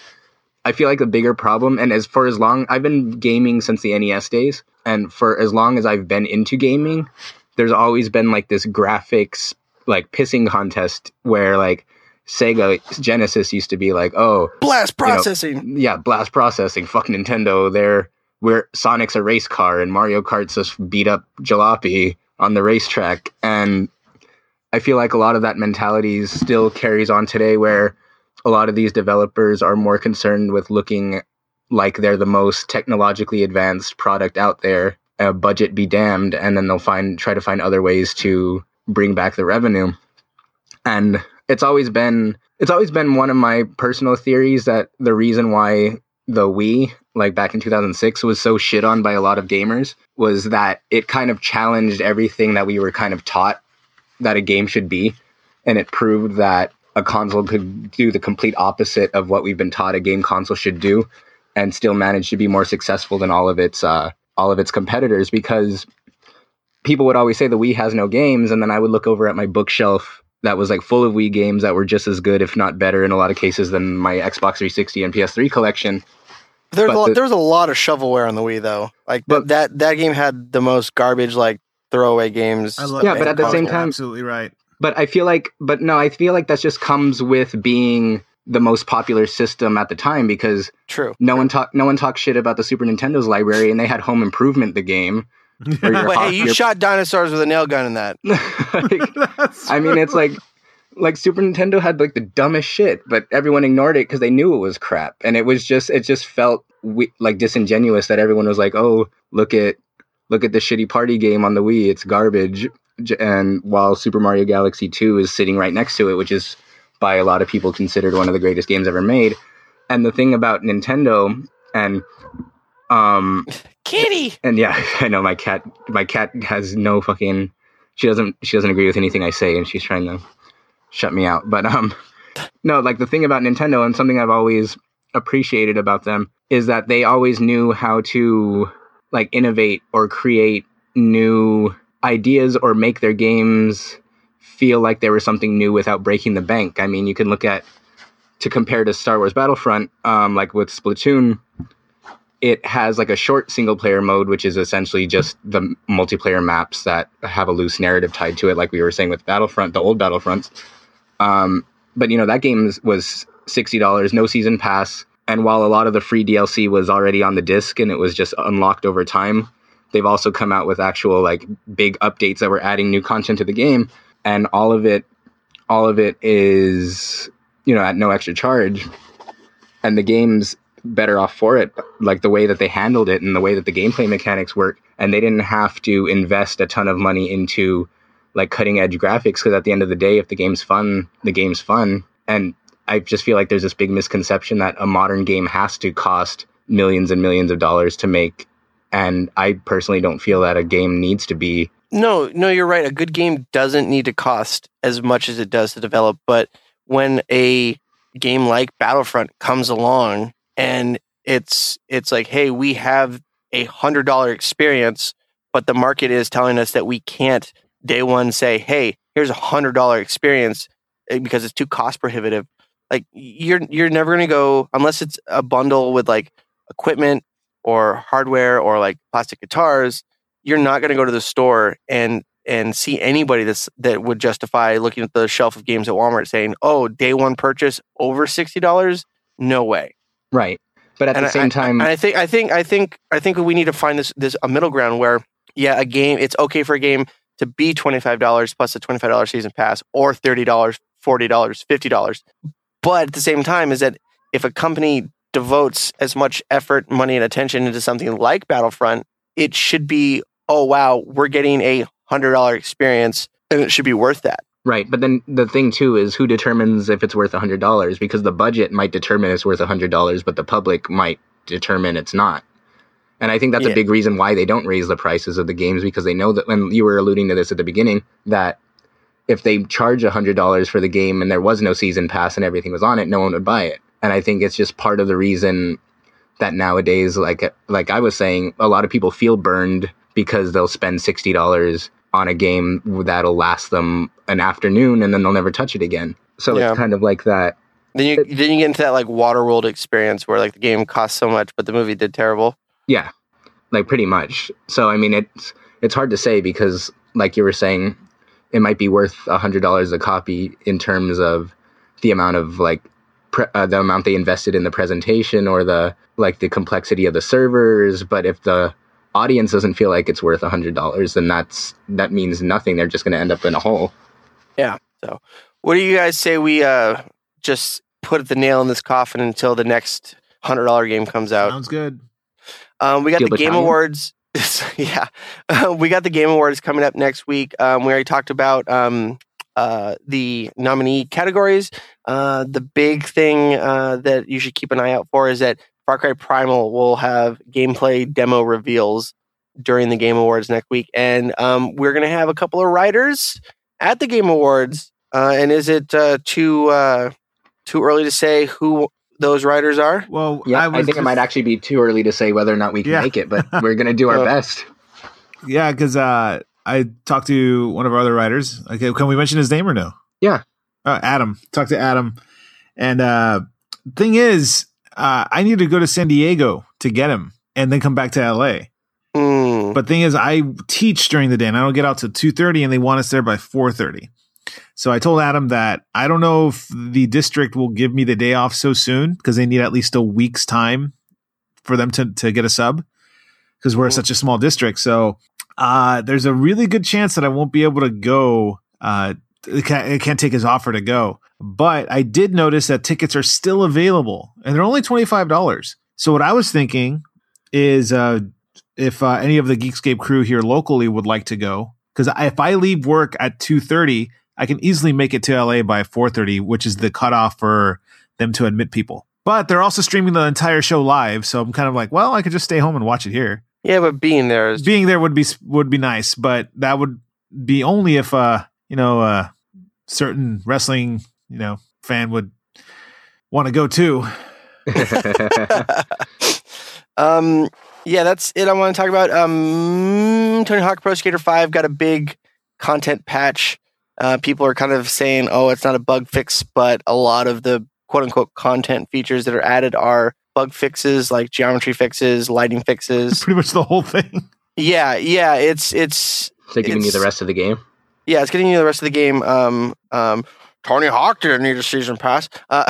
i feel like the bigger problem and as for as long i've been gaming since the nes days and for as long as i've been into gaming there's always been like this graphics like pissing contest where like Sega Genesis used to be like, oh Blast know, processing. yeah, blast processing, fuck Nintendo. They're where Sonic's a race car and Mario Kart's just beat up jalopy on the racetrack. And I feel like a lot of that mentality still carries on today where a lot of these developers are more concerned with looking like they're the most technologically advanced product out there, uh, budget be damned, and then they'll find try to find other ways to bring back the revenue. And it's always been it's always been one of my personal theories that the reason why the Wii, like back in 2006, was so shit on by a lot of gamers was that it kind of challenged everything that we were kind of taught that a game should be. And it proved that a console could do the complete opposite of what we've been taught a game console should do and still manage to be more successful than all of its uh, all of its competitors because people would always say the Wii has no games and then I would look over at my bookshelf that was like full of Wii games that were just as good, if not better, in a lot of cases than my Xbox 360 and PS3 collection. There's a lot, the- there was a lot of shovelware on the Wii though. Like But- that that game had the most garbage like throwaway games. I love Yeah, but at the same time- absolutely right. But I feel like, but no, I feel like that just comes with being the most popular system at the time because True. no one talk, no one talks shit about the Super Nintendo's library, and they had Home Improvement, the game. Or But hot- hey, you shot dinosaurs with a nail gun in that. Like, I mean, it's like like Super Nintendo had like the dumbest shit, but everyone ignored it because they knew it was crap, and it was just it just felt we- like disingenuous that everyone was like, "Oh, look at look at the shitty party game on the Wii, it's garbage." And while Super Mario Galaxy Two is sitting right next to it, which is by a lot of people considered one of the greatest games ever made, and the thing about Nintendo and um Kitty. and yeah, I know my cat. My cat has no fucking she doesn't she doesn't agree with anything I say, and she's trying to shut me out. But um, no, like the thing about Nintendo and something I've always appreciated about them is that they always knew how to like innovate or create new ideas or make their games feel like there was something new without breaking the bank. I mean, you can look at to compare to Star Wars Battlefront, um, like with Splatoon, it has like a short single player mode, which is essentially just the multiplayer maps that have a loose narrative tied to it, like we were saying with Battlefront, the old Battlefronts. Um, but you know that game was sixty dollars, no season pass, and while a lot of the free DLC was already on the disc and it was just unlocked over time, they've also come out with actual like big updates that were adding new content to the game, and all of it, all of it is you know at no extra charge, and the game's better off for it, like the way that they handled it and the way that the gameplay mechanics work, and they didn't have to invest a ton of money into like cutting edge graphics because at the end of the day, if the game's fun, the game's fun, and I just feel like there's this big misconception that a modern game has to cost millions and millions of dollars to make. And I personally don't feel that a game needs to be. No, no, you're right. A good game doesn't need to cost as much as it does to develop. But when a game like Battlefront comes along and it's it's like, hey, we have a hundred dollar experience, but the market is telling us that we can't day one say, hey, here's a hundred dollar experience eh, because it's too cost prohibitive like you're you're never to go unless it's a bundle with like equipment or hardware or like plastic guitars you're not going to go to the store and and see anybody that's that would justify looking at the shelf of games at Walmart saying oh day one purchase over $60 no way. Right. But at and the same I, time I, I think i think i think i think we need to find this this a middle ground where yeah a game it's okay for a game to be $25 plus a $25 season pass or $30 $40 $50 but at the same time, is that if a company devotes as much effort, money, and attention into something like Battlefront, it should be, oh, wow, we're getting a $100 experience and it should be worth that. Right, but then the thing too is who determines if it's worth a hundred dollars? Because the budget might determine it's worth a hundred dollars, but the public might determine it's not. And I think that's Yeah. a big reason why they don't raise the prices of the games because they know that when you were alluding to this at the beginning that if they charge a hundred dollars for the game and there was no season pass and everything was on it, no one would buy it. And I think it's just part of the reason that nowadays, like like I was saying, a lot of people feel burned because they'll spend sixty dollars on a game that'll last them an afternoon and then they'll never touch it again. So Yeah. it's kind of like that. Then you then you get into that like Waterworld experience where like the game cost so much, but the movie did terrible. Yeah, like pretty much. So I mean, it's it's hard to say because, like you were saying, it might be worth a hundred dollars a copy in terms of the amount of like pre- uh, the amount they invested in the presentation or the like the complexity of the servers. But if the audience doesn't feel like it's worth a hundred dollars, then that's that means nothing. They're just going to end up in a hole. Yeah. So, what do you guys say we uh just put the nail in this coffin until the next hundred dollar game comes out? Sounds good. Um, we got Steel the Game Battalion? Awards. yeah, we got the Game Awards coming up next week. Um, we already talked about um, uh, the nominee categories. Uh, the big thing uh, that you should keep an eye out for is that Far Cry Primal will have gameplay demo reveals during the Game Awards next week, and um, we're going to have a couple of writers at the Game Awards. Uh, and is it uh, too uh, too early to say who those writers are? Well, Yeah, I, was think it might actually be too early to say whether or not we can Yeah. make it, but we're going to do our Uh, best. Yeah, because uh, I talked to one of our other writers. Okay, can we mention his name or no? Yeah. uh, Adam. Talked to Adam, and uh, thing is, uh, I need to go to San Diego to get him, and then come back to LA. Hmm. But thing is, I teach during the day, and I don't get out till two thirty, and they want us there by four thirty. So I told Adam that I don't know if the district will give me the day off so soon because they need at least a week's time for them to to get a sub because we're Mhm. such a small district. So uh, there's a really good chance that I won't be able to go. Uh, can't, can't take his offer to go. But I did notice that tickets are still available, and they're only twenty five dollars. So what I was thinking is, uh, if uh, any of the Geekscape crew here locally would like to go, because if I leave work at two thirty, I can easily make it to LA by four thirty, which is the cutoff for them to admit people. But they're also streaming the entire show live, so I'm kind of like, well, I could just stay home and watch it here Yeah, but being there is being there would be would be nice, but that would be only if uh you know uh certain wrestling you know fan would want to go to. um, yeah, that's it. I want to talk about. Um, Tony Hawk Pro Skater Five got a big content patch. Uh, people are kind of saying, "Oh, it's not a bug fix," but a lot of the quote unquote content features that are added are bug fixes, like geometry fixes, lighting fixes. Pretty much the whole thing. Yeah, yeah. It's it's. They're giving you the rest of the game. Yeah, it's getting you the rest of the game. Um, um, Tony Hawk didn't need a season pass. Uh,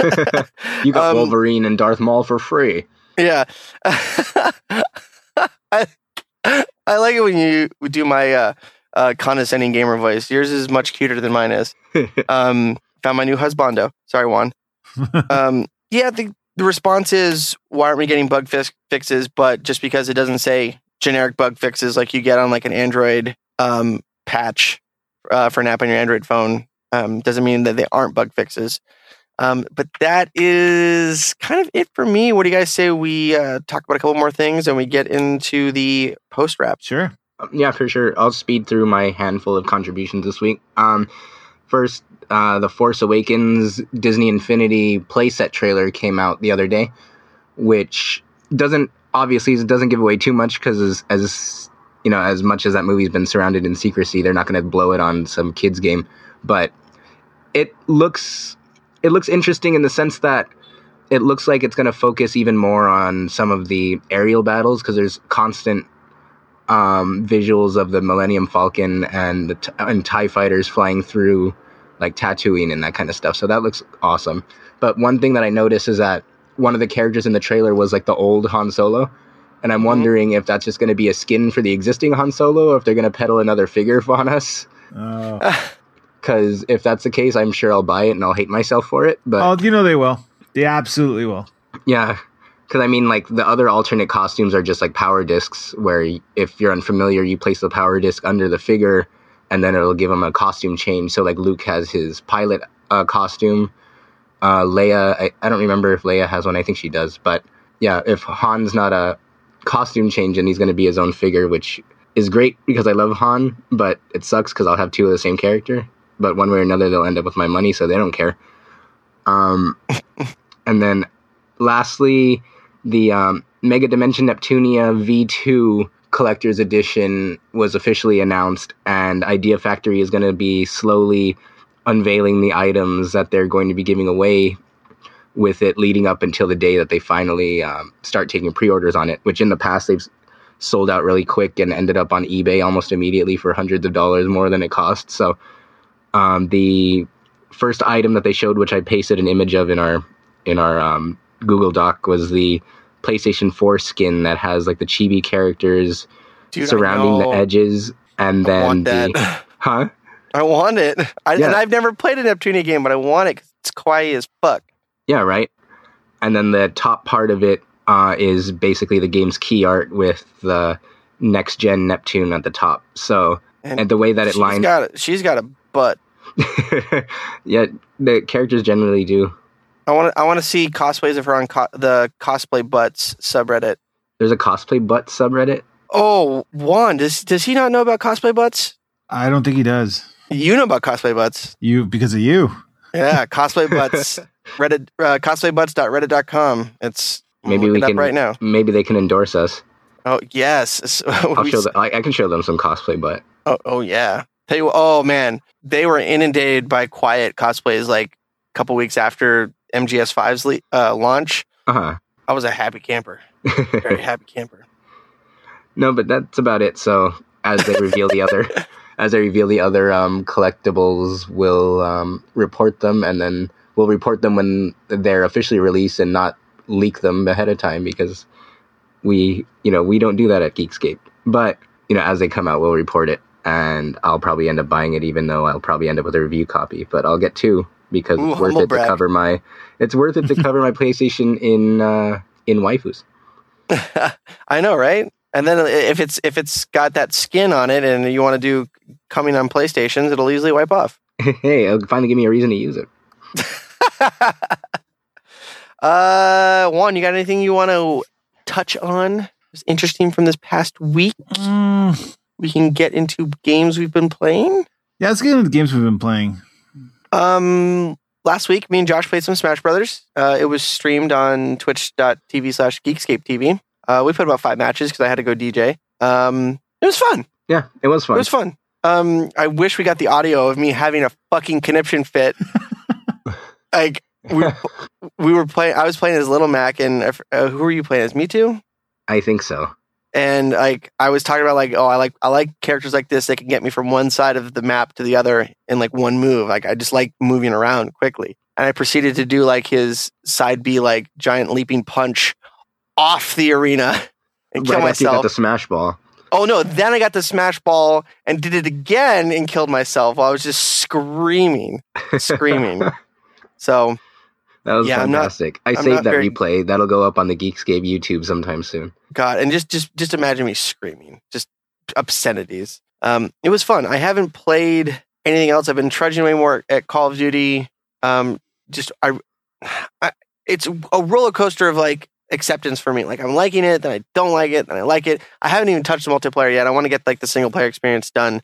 you got Um, Wolverine and Darth Maul for free. Yeah. I, I like it when you do my uh, uh, condescending gamer voice. Yours is much cuter than mine is. Um, found my new husbando. Sorry, Juan. Um, yeah, the, the response is why aren't we getting bug fix- fixes? But just because it doesn't say generic bug fixes like you get on like an Android um, patch uh, for an app on your Android phone um, doesn't mean that they aren't bug fixes. Um, but that is kind of it for me. What do you guys say we uh, talk about a couple more things and we get into the post wrap? Sure. Um, yeah, for sure. I'll speed through my handful of contributions this week. Um, first, uh, the Force Awakens Disney Infinity playset trailer came out the other day, which doesn't obviously it doesn't give away too much because as, as you know, as much as that movie's been surrounded in secrecy, they're not going to blow it on some kids game. But it looks it looks interesting in the sense that it looks like it's going to focus even more on some of the aerial battles because there's constant um, visuals of the Millennium Falcon and the t- and Tie fighters flying through like Tatooine and that kind of stuff. So that looks awesome. But one thing that I noticed is that one of the characters in the trailer was like the old Han Solo. And I'm Mhm. wondering if that's just going to be a skin for the existing Han Solo or if they're going to peddle another figure on us. Oh. Because if that's the case, I'm sure I'll buy it and I'll hate myself for it. But oh, you know they will. They absolutely will. Yeah, because I mean, like the other alternate costumes are just like power discs, where if you're unfamiliar, you place the power disc under the figure, and then it'll give him a costume change. So like Luke has his pilot uh, costume. Uh, Leia, I, I don't remember if Leia has one. I think she does. But yeah, if Han's not a costume change, and he's going to be his own figure, which is great because I love Han, but it sucks because I'll have two of the same character. But one way or another, they'll end up with my money, so they don't care. Um, and then lastly, the um, Megadimension Neptunia V2 Collector's Edition was officially announced, and Idea Factory is going to be slowly unveiling the items that they're going to be giving away with it leading up until the day that they finally um, start taking pre-orders on it which in the past they've sold out really quick and ended up on ebay almost immediately for hundreds of dollars more than it cost so um, the first item that they showed which i pasted an image of in our in our um, google doc was the playstation 4 skin that has like the chibi characters Dude, surrounding the edges and I then the huh I want it. I, Yeah. And I've never played a Neptunia game, but I want it it's quiet as fuck. Yeah, right. And then the top part of it uh, is basically the game's key art with the next gen Neptune at the top. So, and, the way that it lines, got a, she's got a butt. yeah, the characters generally do. I want to I want to see cosplays of her on co- the cosplay butts subreddit. There's a cosplay butt subreddit. Oh, Juan, does does he not know about cosplay butts? I don't think he does. You know about cosplay butts. You because of you. Yeah, cosplay butts. Reddit uh, cosplaybutts.reddit.com. It's Maybe we can right now. Maybe they can endorse us. Oh yes. I'll show them. I, I can show them some cosplay butt. Oh, oh yeah. Tell you oh man, they were inundated by quiet cosplays like a couple weeks after MGS5's le- uh, launch. Uh I was a happy camper. Very happy camper. no, but that's about it. So as they reveal the other, as they reveal the other um, collectibles, we'll um, report them, and then we'll report them when they're officially released, and not leak them ahead of time because we, you know, we don't do that at Geekscape. But you know, as they come out, we'll report it, and I'll probably end up buying it, even though I'll probably end up with a review copy. But I'll get two because Ooh, it's worth it brag. to cover my. It's worth it to cover my PlayStation in uh, in waifus. I know, right? And then if it's if it's got that skin on it and you want to do coming on PlayStations, it'll easily wipe off. hey, it'll finally give me a reason to use it. uh, Juan, you got anything you want to touch on? It's interesting from this past week. Mm, we can get into games we've been playing. Yeah, let's get into the games we've been playing. Um, last week, me and Josh played some Smash Brothers. Uh, it was streamed on twitch.tv slash Geekscape TV. Uh, we played about five matches because I had to go DJ. Um, it was fun. Yeah, it was fun. It was fun. Um, I wish we got the audio of me having a fucking conniption fit. like we, we were playing. I was playing as Little Mac, and uh, who were you playing as? Me too. I think so. And like I was talking about, like oh, I like I like characters like this. They can get me from one side of the map to the other in like one move. Like I just like moving around quickly. And I proceeded to do like his side B, like giant leaping punch off the arena and kill right myself. Got the smash ball. Oh no! Then I got the smash ball and did it again and killed myself while I was just screaming, screaming. so that was yeah, fantastic. I'm I not saved that very- replay. That'll go up on the Geekscape YouTube sometime soon. God, and just just just imagine me screaming, just obscenities. Um, it was fun. I haven't played anything else. I've been trudging away more at Call of Duty. Um, just I, I, it's a roller coaster of like acceptance for me. Like I'm liking it, then I don't like it, then I like it. I haven't even touched the multiplayer yet. I want to get like the single player experience done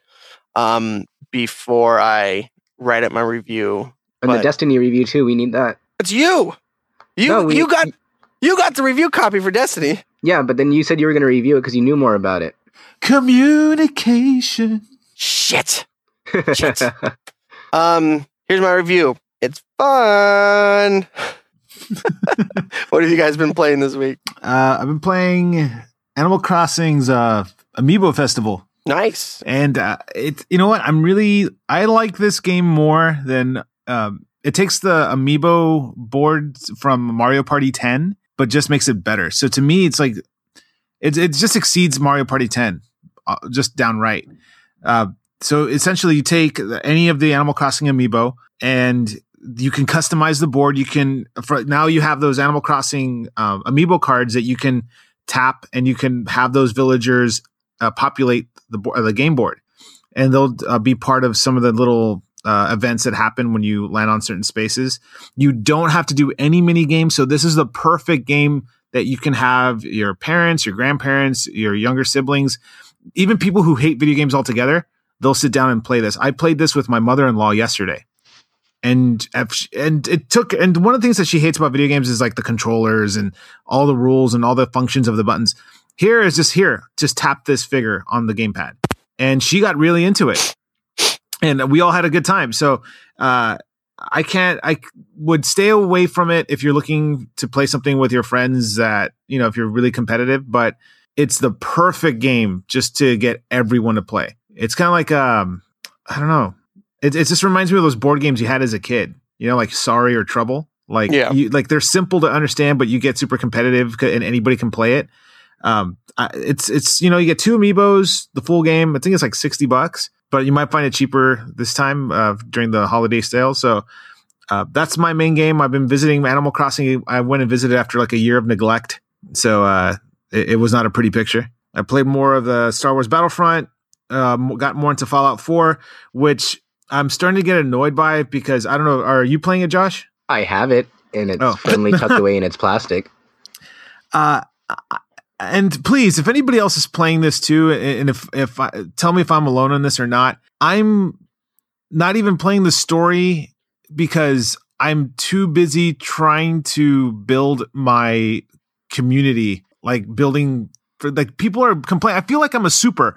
um, before I write up my review. And the Destiny review too. We need that. It's you. You No, we- you got you got the review copy for Destiny. Yeah, but then you said you were going to review it because you knew more about it. Communication. Shit. Shit. Um, here's my review. It's fun. what have you guys been playing this week? Uh, I've been playing Animal Crossing's uh, Amiibo Festival, Nice. and uh, it. You know what? I'm really I like this game more than um, it takes the Amiibo board from Mario Party 10, but just makes it better. So to me, it's like it it just exceeds Mario Party 10, uh, just downright. Uh, so essentially, you take any of the Animal Crossing Amiibo and you can customize the board. You can for now you have those Animal Crossing um, Amiibo cards that you can tap, and you can have those villagers uh, populate the bo- the game board, and they'll uh, be part of some of the little uh, events that happen when you land on certain spaces. You don't have to do any mini games, so this is the perfect game that you can have your parents, your grandparents, your younger siblings, even people who hate video games altogether. They'll sit down and play this. I played this with my mother in law yesterday and and it took and one of the things that she hates about video games is like the controllers and all the rules and all the functions of the buttons here is just here just tap this figure on the gamepad and she got really into it and we all had a good time. So uh i can't i would stay away from it if you're looking to play something with your friends that you know if you're really competitive but it's the perfect game just to get everyone to play. It's kind of like um i don't know. It, it just reminds me of those board games you had as a kid you know like sorry or trouble. Like Yeah. you, like they're simple to understand but you get super competitive and anybody can play it. Um I, it's it's you know you get two amiibos the full game i think it's like 60 bucks but you might find it cheaper this time uh, during the holiday sale. So uh, that's my main game. I've been visiting animal crossing. I went and visited after like a year of neglect. So uh it, it was not a pretty picture. I played more of the star wars battlefront um, got more into fallout 4 which i'm starting to get annoyed by because i don't know are you playing it josh? I have it, and it's Oh. firmly tucked away in its plastic. uh and please if anybody else is playing this too and if if I, tell me if i'm alone on this or not i'm not even playing the story because i'm too busy trying to build my community like building for like people are complaining i feel like i'm a super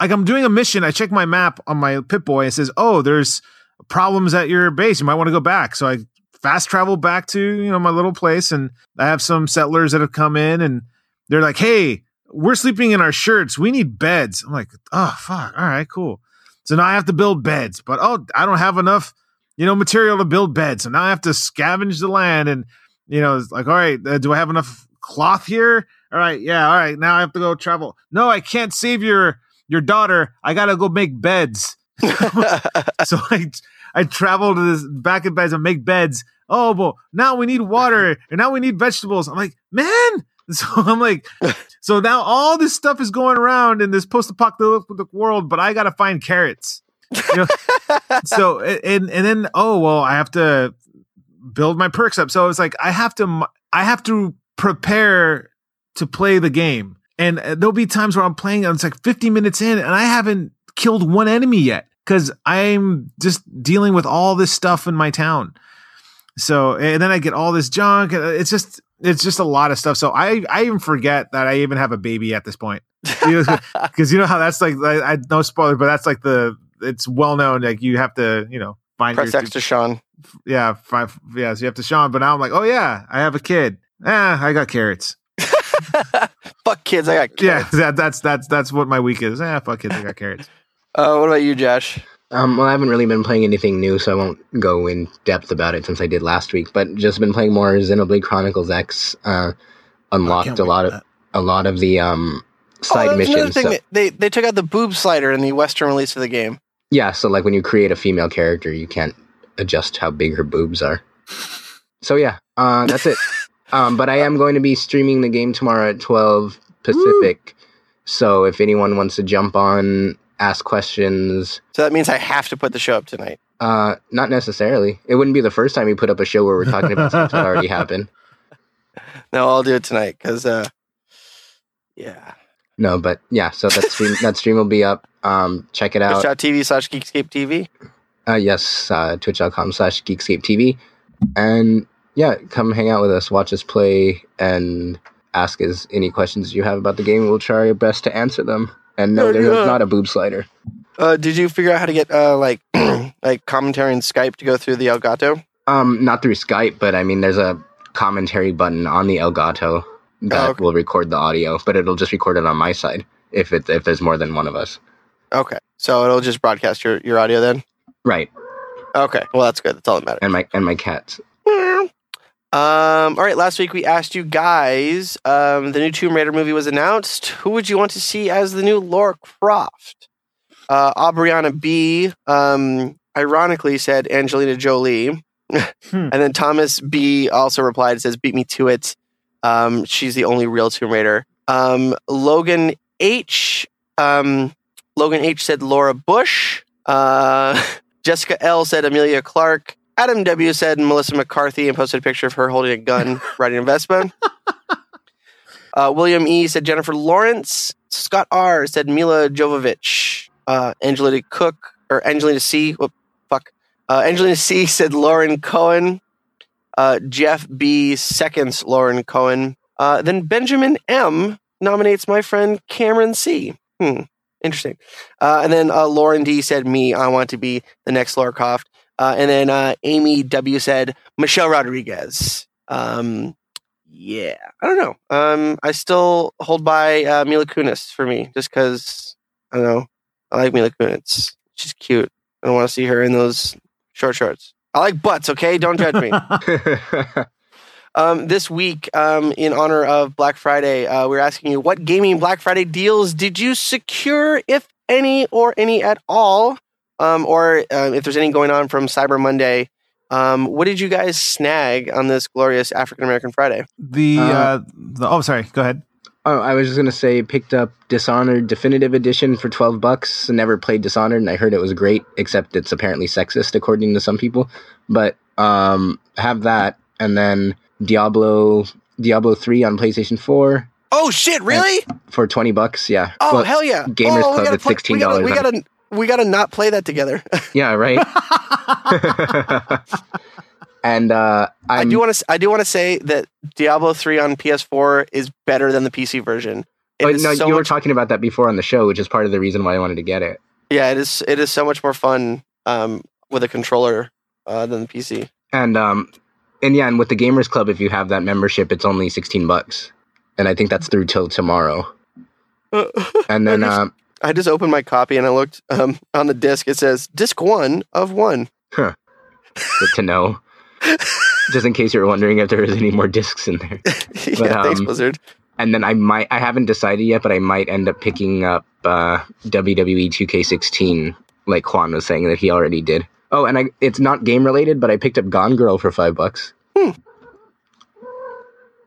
like i'm doing a mission i check my map on my Pip-Boy it says oh there's problems at your base you might want to go back. So i fast travel back to you know my little place and i have some settlers that have come in and they're like hey we're sleeping in our shirts. We need beds. I'm like oh fuck. All right cool. So now i have to build beds but oh i don't have enough you know material to build beds. So now i have to scavenge the land and you know it's like all right uh, do i have enough cloth here? All right yeah all right now i have to go travel. No i can't save your your daughter. I gotta go make beds. So I I travel to this back in beds and make beds. Oh, well, now we need water and now we need vegetables. I'm like, man. So I'm like, so now all this stuff is going around in this post-apocalyptic world, but I gotta find carrots. You know? so and and then oh well, I have to build my perks up. So it's like I have to I have to prepare to play the game. And uh, there'll be times where I'm playing and it's like 50 minutes in and I haven't killed one enemy yet because I'm just dealing with all this stuff in my town. So and then I get all this junk. uh, It's just it's just a lot of stuff. So I I even forget that I even have a baby at this point because you know how that's like I, I no spoiler, but that's like the it's well known like you have to you know find Press your, X to Shaun. yeah five yeah so you have to Shaun. But now I'm like oh yeah I have a kid. Ah, I got carrots. Fuck kids, I got Yeah, kids. that, that's that's that's what my week is. Ah, fuck kids, I got carrots. Uh, what about you, Josh? Um, well, I haven't really been playing anything new, so I won't go in depth about it since I did last week. But just been playing more Xenoblade Chronicles X. Uh, unlocked a lot of a lot of the um side oh, missions. thing. So, they they took out the boob slider in the Western release of the game. yeah, so like when you create a female character, you can't adjust how big her boobs are. So yeah, uh, that's it. um, but I am going to be streaming the game tomorrow at twelve Pacific. So if anyone wants to jump on, ask questions, So that means I have to put the show up tonight. Uh, not necessarily. It wouldn't be the first time we put up a show where we're talking about stuff that already happened. No, I'll do it tonight because, uh, yeah. No, but yeah. So that stream that stream will be up. Um, check it out. Twitch.tv slash Geekscape TV. Uh, yes, uh, twitch.com slash Geekscape TV, and yeah, come hang out with us, watch us play, and ask us any questions you have about the game. We'll try our best to answer them. And no, there's yeah. not a boob slider. Uh, did you figure out how to get uh, like like commentary in Skype to go through the Elgato? Um, not through Skype, but I mean, there's a commentary button on the Elgato that Oh, okay. will record the audio, but it'll just record it on my side if it if there's more than one of us. Okay, so it'll just broadcast your, your audio then. Right, Okay, well that's good. That's all that matters. and my and my cats. Um, all right, last week we asked you guys, um, the new Tomb Raider movie was announced. Who would you want to see as the new Lara Croft? Uh, Aubriana B, um, ironically said Angelina Jolie. And then Thomas B also replied, says, beat me to it. Um, she's the only real Tomb Raider. Um, Logan H, um, Logan H said Laura Bush. Uh, Jessica L said Emilia Clarke. Adam W said Melissa McCarthy and posted a picture of her holding a gun riding a Vespa. Uh, William E said Jennifer Lawrence. Scott R said Milla Jovovich. Uh, Angelina Cook or Angelina C. Whoop, fuck. Uh, Angelina C said Lauren Cohan. Uh, Jeff B seconds Lauren Cohan. Uh, then Benjamin M nominates my friend Cameron C. Hmm, interesting. Uh, and then uh, Lauren D said me. I want to be the next Lara Croft. Uh, and then uh, Amy W said Michelle Rodriguez. Um, yeah, I don't know. Um, I still hold by uh, Mila Kunis for me, just because I don't know. I like Mila Kunis. She's cute. I don't want to see her in those short shorts. I like butts. Okay, don't judge me. Um, this week, um, in honor of Black Friday, uh, we're asking you what gaming Black Friday deals did you secure, if any or any at all, um, or uh, if there's any going on from Cyber Monday. Um, what did you guys snag on this glorious African American Friday? the Uh, uh, the oh sorry, go ahead. oh, I was just gonna say, picked up Dishonored Definitive Edition for twelve bucks. Never played Dishonored, and I heard it was great, except it's apparently sexist according to some people. But um, have that, and then Diablo Diablo three on PlayStation Four. Oh shit! Really? for twenty bucks. Yeah. Oh Well, hell yeah! Gamers oh, Club gotta at we gotta- $16 We gotta, we gotta not play that together. Yeah. Right. and uh, i do want to. I do want to say that Diablo three on PS4 is better than the PC version. It But no, so you were much talking about that before on the show, which is part of the reason why I wanted to get it. Yeah, it is. It is so much more fun um, with a controller uh, than the PC. And um, and yeah, and with the Gamers Club, if you have that membership, it's only sixteen bucks, and I think that's through till tomorrow. And then um, I just opened my copy and I looked um, on the disc. It says disc one of one. Huh. Good to know, just in case you were wondering if there was any more discs in there. yeah, thanks, um, Blizzard. And then I might, I haven't decided yet, but I might end up picking up uh, WWE 2K16, like Juan was saying that he already did. Oh, and I, it's not game related, but I picked up Gone Girl for five bucks. Hmm.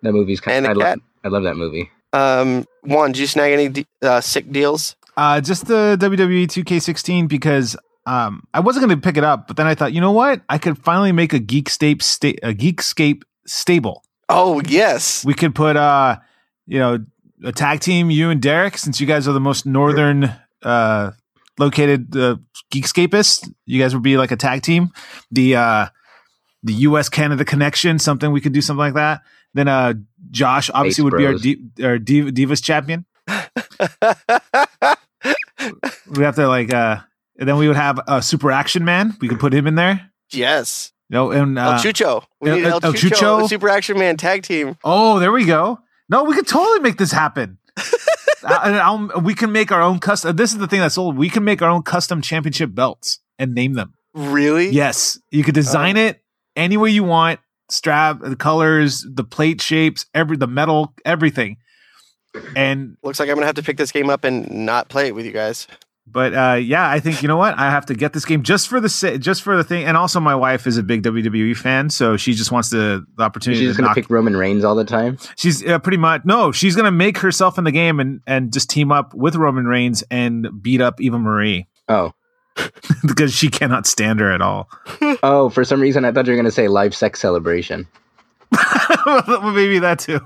That movie's kind of, I love, I love that movie. Um, Juan, did you snag any de- uh, sick deals? Uh, just the WWE 2K16 because um, I wasn't going to pick it up, but then I thought, you know what? I could finally make a Geekscape sta- a Geekscape stable. Oh yes, We could put uh, you know, a tag team, you and Derek, since you guys are the most northern uh, located uh, Geekscapists. You guys would be like a tag team. The uh, the U.S. Canada connection, something we could do something like that. Then uh, Josh obviously Ace would be our, D- our Div- Divas champion. We have to like, uh, and then we would have a Super Action Man. We could put him in there. yes. No, and El uh, Chucho. We El- need El, El Chucho, Chucho? Super Action Man tag team. oh, there we go. No, we could totally make this happen. Uh, I'll, we can make our own custom. This is the thing that's old. We can make our own custom championship belts and name them. Really? Yes, you could design it any way you want. Strap, the colors, the plate shapes, every the metal, everything. And Looks like I'm gonna have to pick this game up and not play it with you guys. but uh, yeah, I think you know what I have to get this game just for the sa- just for the thing. And also, my wife is a big WWE fan, so she just wants the, the opportunity. She's to gonna knock- pick Roman Reigns all the time. She's uh, pretty much no. She's gonna make herself in the game and and just team up with Roman Reigns and beat up Eva Marie Oh, because she cannot stand her at all. oh, for some reason I thought you were gonna say live sex celebration. maybe that too.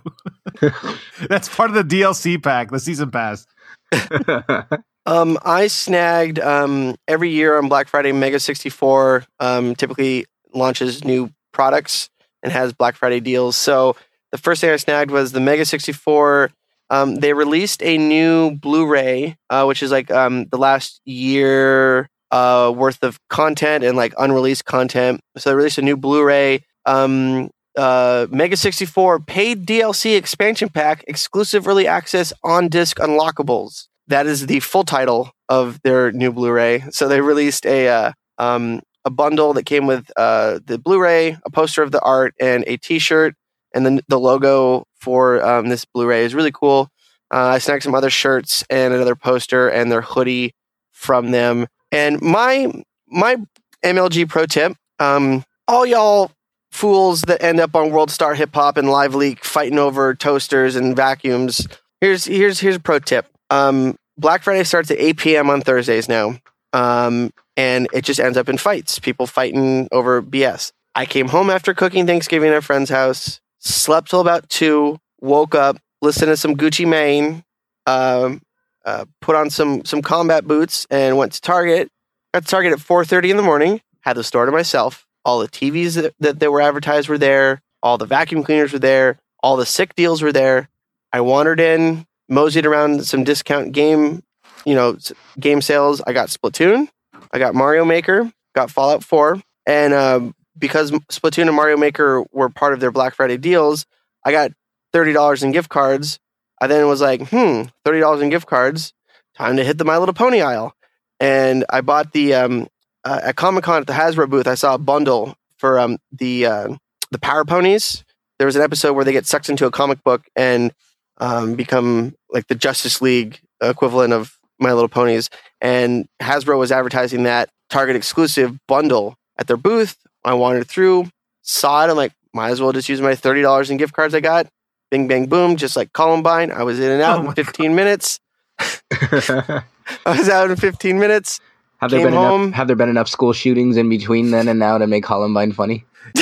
That's part of the DLC pack, the season pass. Um, I snagged um, every year on Black Friday. Mega sixty four um, typically launches new products and has Black Friday deals. So the first thing I snagged was the Mega sixty four. Um, they released a new Blu-ray, uh, which is like um, the last year uh, worth of content and like unreleased content. So they released a new Blu-ray. Um, uh, Mega 64 paid DLC expansion pack, exclusive early access on disc unlockables. That is the full title of their new Blu-ray. So they released a uh, um, a bundle that came with uh, the Blu-ray, a poster of the art, and a T-shirt. And then the logo for um, this Blu-ray is really cool. Uh, I snagged some other shirts and another poster and their hoodie from them. And my my MLG pro tip: um, all y'all fools that end up on World Star Hip Hop and Live Leak fighting over toasters and vacuums. Here's here's here's a pro tip. Um, Black Friday starts at 8 p.m. on Thursdays now, um, and it just ends up in fights. People fighting over BS. I came home after cooking Thanksgiving at a friend's house, slept till about two, woke up, listened to some Gucci Mane, um, uh, put on some some combat boots, and went to Target. Got to Target at 4:30 in the morning. Had the store to myself. All the TVs that, that, were advertised were there. All the vacuum cleaners were there. All the sick deals were there. I wandered in, moseyed around some discount game, you know, game sales. I got Splatoon. I got Mario Maker. Got Fallout 4. And um, because Splatoon and Mario Maker were part of their Black Friday deals, I got $30 in gift cards. I then was like, hmm, $30 in gift cards. Time to hit the My Little Pony aisle. And I bought the, um, uh, at Comic Con at the Hasbro booth, I saw a bundle for um, the, uh, the Power Ponies. There was an episode where they get sucked into a comic book and um, become like the Justice League equivalent of My Little Ponies. And Hasbro was advertising that Target exclusive bundle at their booth. I wandered through, saw it. I'm like, might as well just use my thirty dollars in gift cards I got. Bing bang boom, just like Columbine. I was in and out Oh in 15 minutes. I was out in 15 minutes. Have there been home. enough? Have there been enough school shootings in between then and now to make Columbine funny?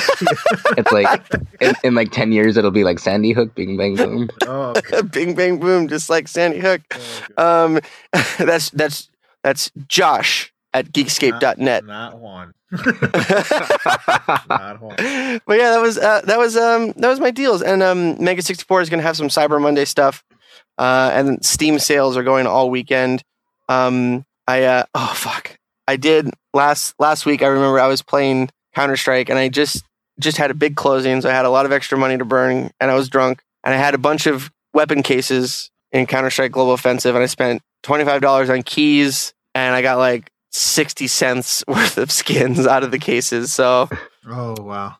it's like in, in like ten years it'll be like Sandy Hook, Bing Bang Boom. Oh, Bing bang boom, just like Sandy Hook. Um, that's that's that's Josh at Geekscape.net. Not one. but Not one. yeah, that was uh, that was um that was my deals. And um, Mega sixty four is going to have some Cyber Monday stuff, uh, and Steam sales are going all weekend. Um, I uh, oh fuck, I did last last week. I remember I was playing Counter Strike, and I just just had a big closing, so I had a lot of extra money to burn, and I was drunk, and I had a bunch of weapon cases in Counter Strike Global Offensive, and I spent twenty five dollars on keys, and I got like sixty cents worth of skins out of the cases. So Oh wow.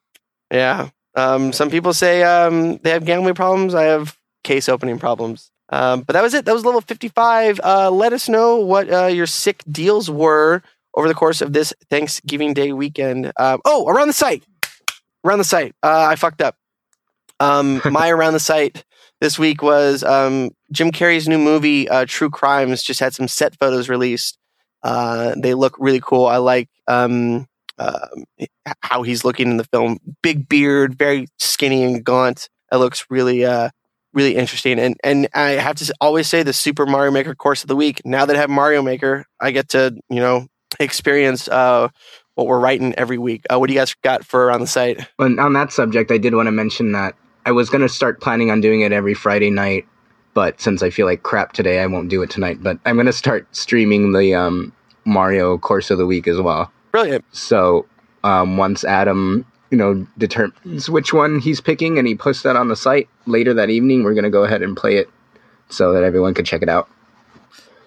yeah. Um, some people say um, they have gambling problems. I have case opening problems. Um, but that was it. That was level 55. Uh, let us know what uh, your sick deals were over the course of this Thanksgiving Day weekend. Um, oh, around the site. Around the site. Uh, I fucked up. Um, my around the site this week was um, Jim Carrey's new movie, uh, True Crimes, just had some set photos released. Uh, they look really cool. I like um, how he's looking in the film. Big beard, very skinny and gaunt. It looks really, uh, really interesting. And and I have to always say the Super Mario Maker course of the week. Now that I have Mario Maker, I get to you know experience uh, what we're writing every week. Uh, what do you guys got for on the site? Well, on that subject, I did want to mention that I was going to start planning on doing it every Friday night, but since I feel like crap today, I won't do it tonight. But I'm going to start streaming the um, Mario course of the week as well. Brilliant. So um, once Adam, you know, determines which one he's picking and he puts that on the site later that evening, we're going to go ahead and play it so that everyone can check it out.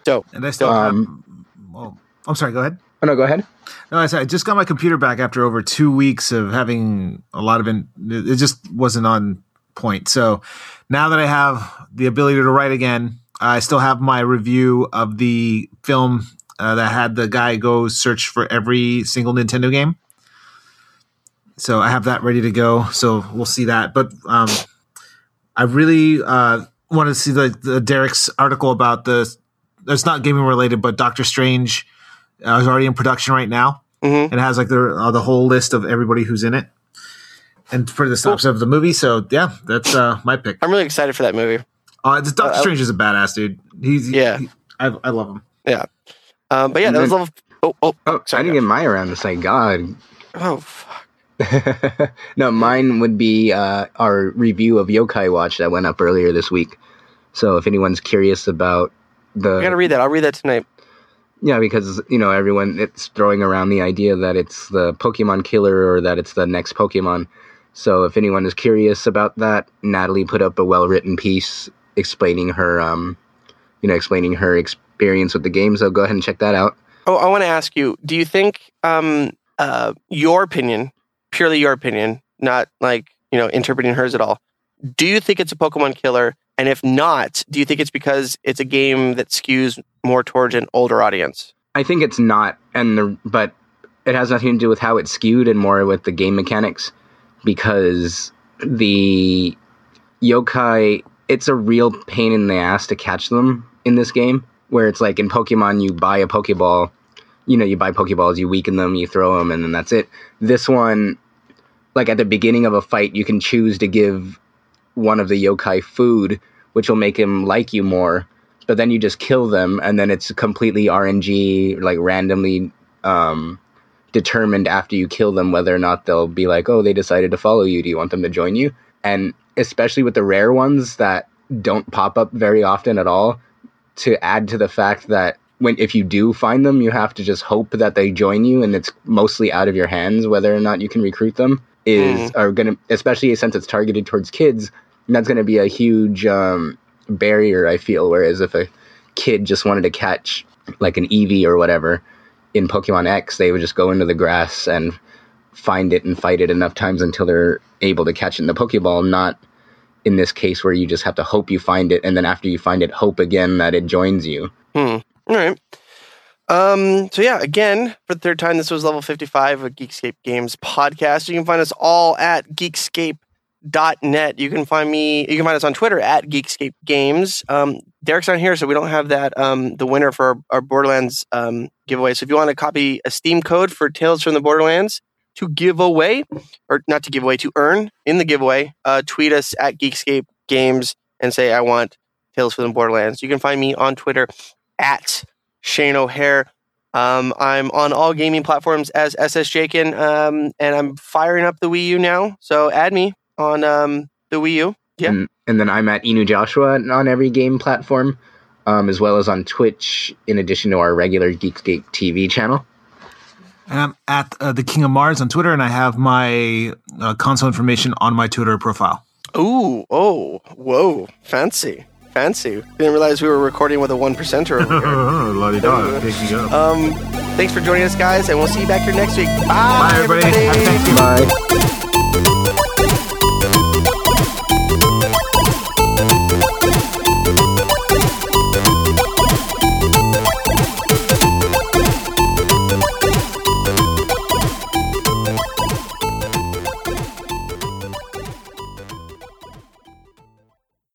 So, And I still Um, have. Well, I'm sorry. Go ahead. Oh no, go ahead. No, I said I just got my computer back after over two weeks of having a lot of. In, it just wasn't on point. So now that I have the ability to write again, I still have my review of the film uh, that had the guy go search for every single Nintendo game. So I have that ready to go. So we'll see that. But um, I really uh, want to see the, the Derek's article about the. It's not gaming related, but Doctor Strange uh, is already in production right now mhm. and it has like the uh, the whole list of everybody who's in it and for the stops of the movie so yeah that's uh my pick I'm really excited for that movie. uh this doctor Uh, strange is a badass dude he's Yeah. he- I, I love him Yeah, Um, but yeah, And that was then- level. Oh, oh, Oh, Sorry, I didn't get my around the site. God. oh, fuck. no, mine would be uh, our review of Yokai Watch that went up earlier this week. So if anyone's curious about the I gotta read that. I'll read that tonight. Yeah, because you know everyone it's throwing around the idea that it's the Pokemon killer or that it's the next Pokemon. So if anyone is curious about that, Natalie put up a well-written piece explaining her, um, you know, explaining her experience with the game. So go ahead and check that out. Oh, I want to ask you: Do you think, um, uh, your opinion, purely your opinion, not like you know interpreting hers at all? Do you think it's a Pokemon killer? And if not, do you think it's because it's a game that skews more towards an older audience? I think it's not, and the but it has nothing to do with how it's skewed and more with the game mechanics, because the yokai it's a real pain in the ass to catch them in this game. Where it's like in Pokemon, you buy a Pokeball, you know, you buy Pokeballs, you weaken them, you throw them, and then that's it. This one, like at the beginning of a fight, you can choose to give one of the yokai food, which will make him like you more but then you just kill them and then it's completely rng like randomly um, determined after you kill them whether or not they'll be like oh they decided to follow you do you want them to join you and especially with the rare ones that don't pop up very often at all to add to the fact that when if you do find them you have to just hope that they join you and it's mostly out of your hands whether or not you can recruit them is are going to especially since it's targeted towards kids that's going to be a huge um, barrier i feel whereas if a kid just wanted to catch like an eevee or whatever in pokemon x they would just go into the grass and find it and fight it enough times until they're able to catch it in the pokeball not in this case where you just have to hope you find it and then after you find it hope again that it joins you Hmm. All right. Um, so yeah, again, for the third time, this was level 55 of Geekscape Games podcast. You can find us all at geekscape.net. You can find me, you can find us on Twitter at Geekscape Games. Um, Derek's not here, so we don't have that, um, the winner for our, our Borderlands, um, giveaway. So if you want to copy a Steam code for Tales from the Borderlands to give away, or not to give away, to earn in the giveaway, uh, tweet us at Geekscape Games and say, I want Tales from the Borderlands. You can find me on Twitter at Shane O'Hare. Um, I'm on all gaming platforms as SS Jakin, um, and I'm firing up the Wii U now. So add me on um, the Wii U. Yeah. and, and then i'm at inu joshua on every game platform um, as well as on twitch in addition to our regular geekscape tv channel and i'm at uh, the king of mars on twitter and i have my uh, console information on my twitter profile Ooh, oh, whoa, fancy, fancy. Didn't realize we were recording with a one percenter over here. La-di-da, pick me up. Um, thanks for joining us, guys, and we'll see you back here next week. Bye, Bye, everybody. Happy Thanksgiving. bye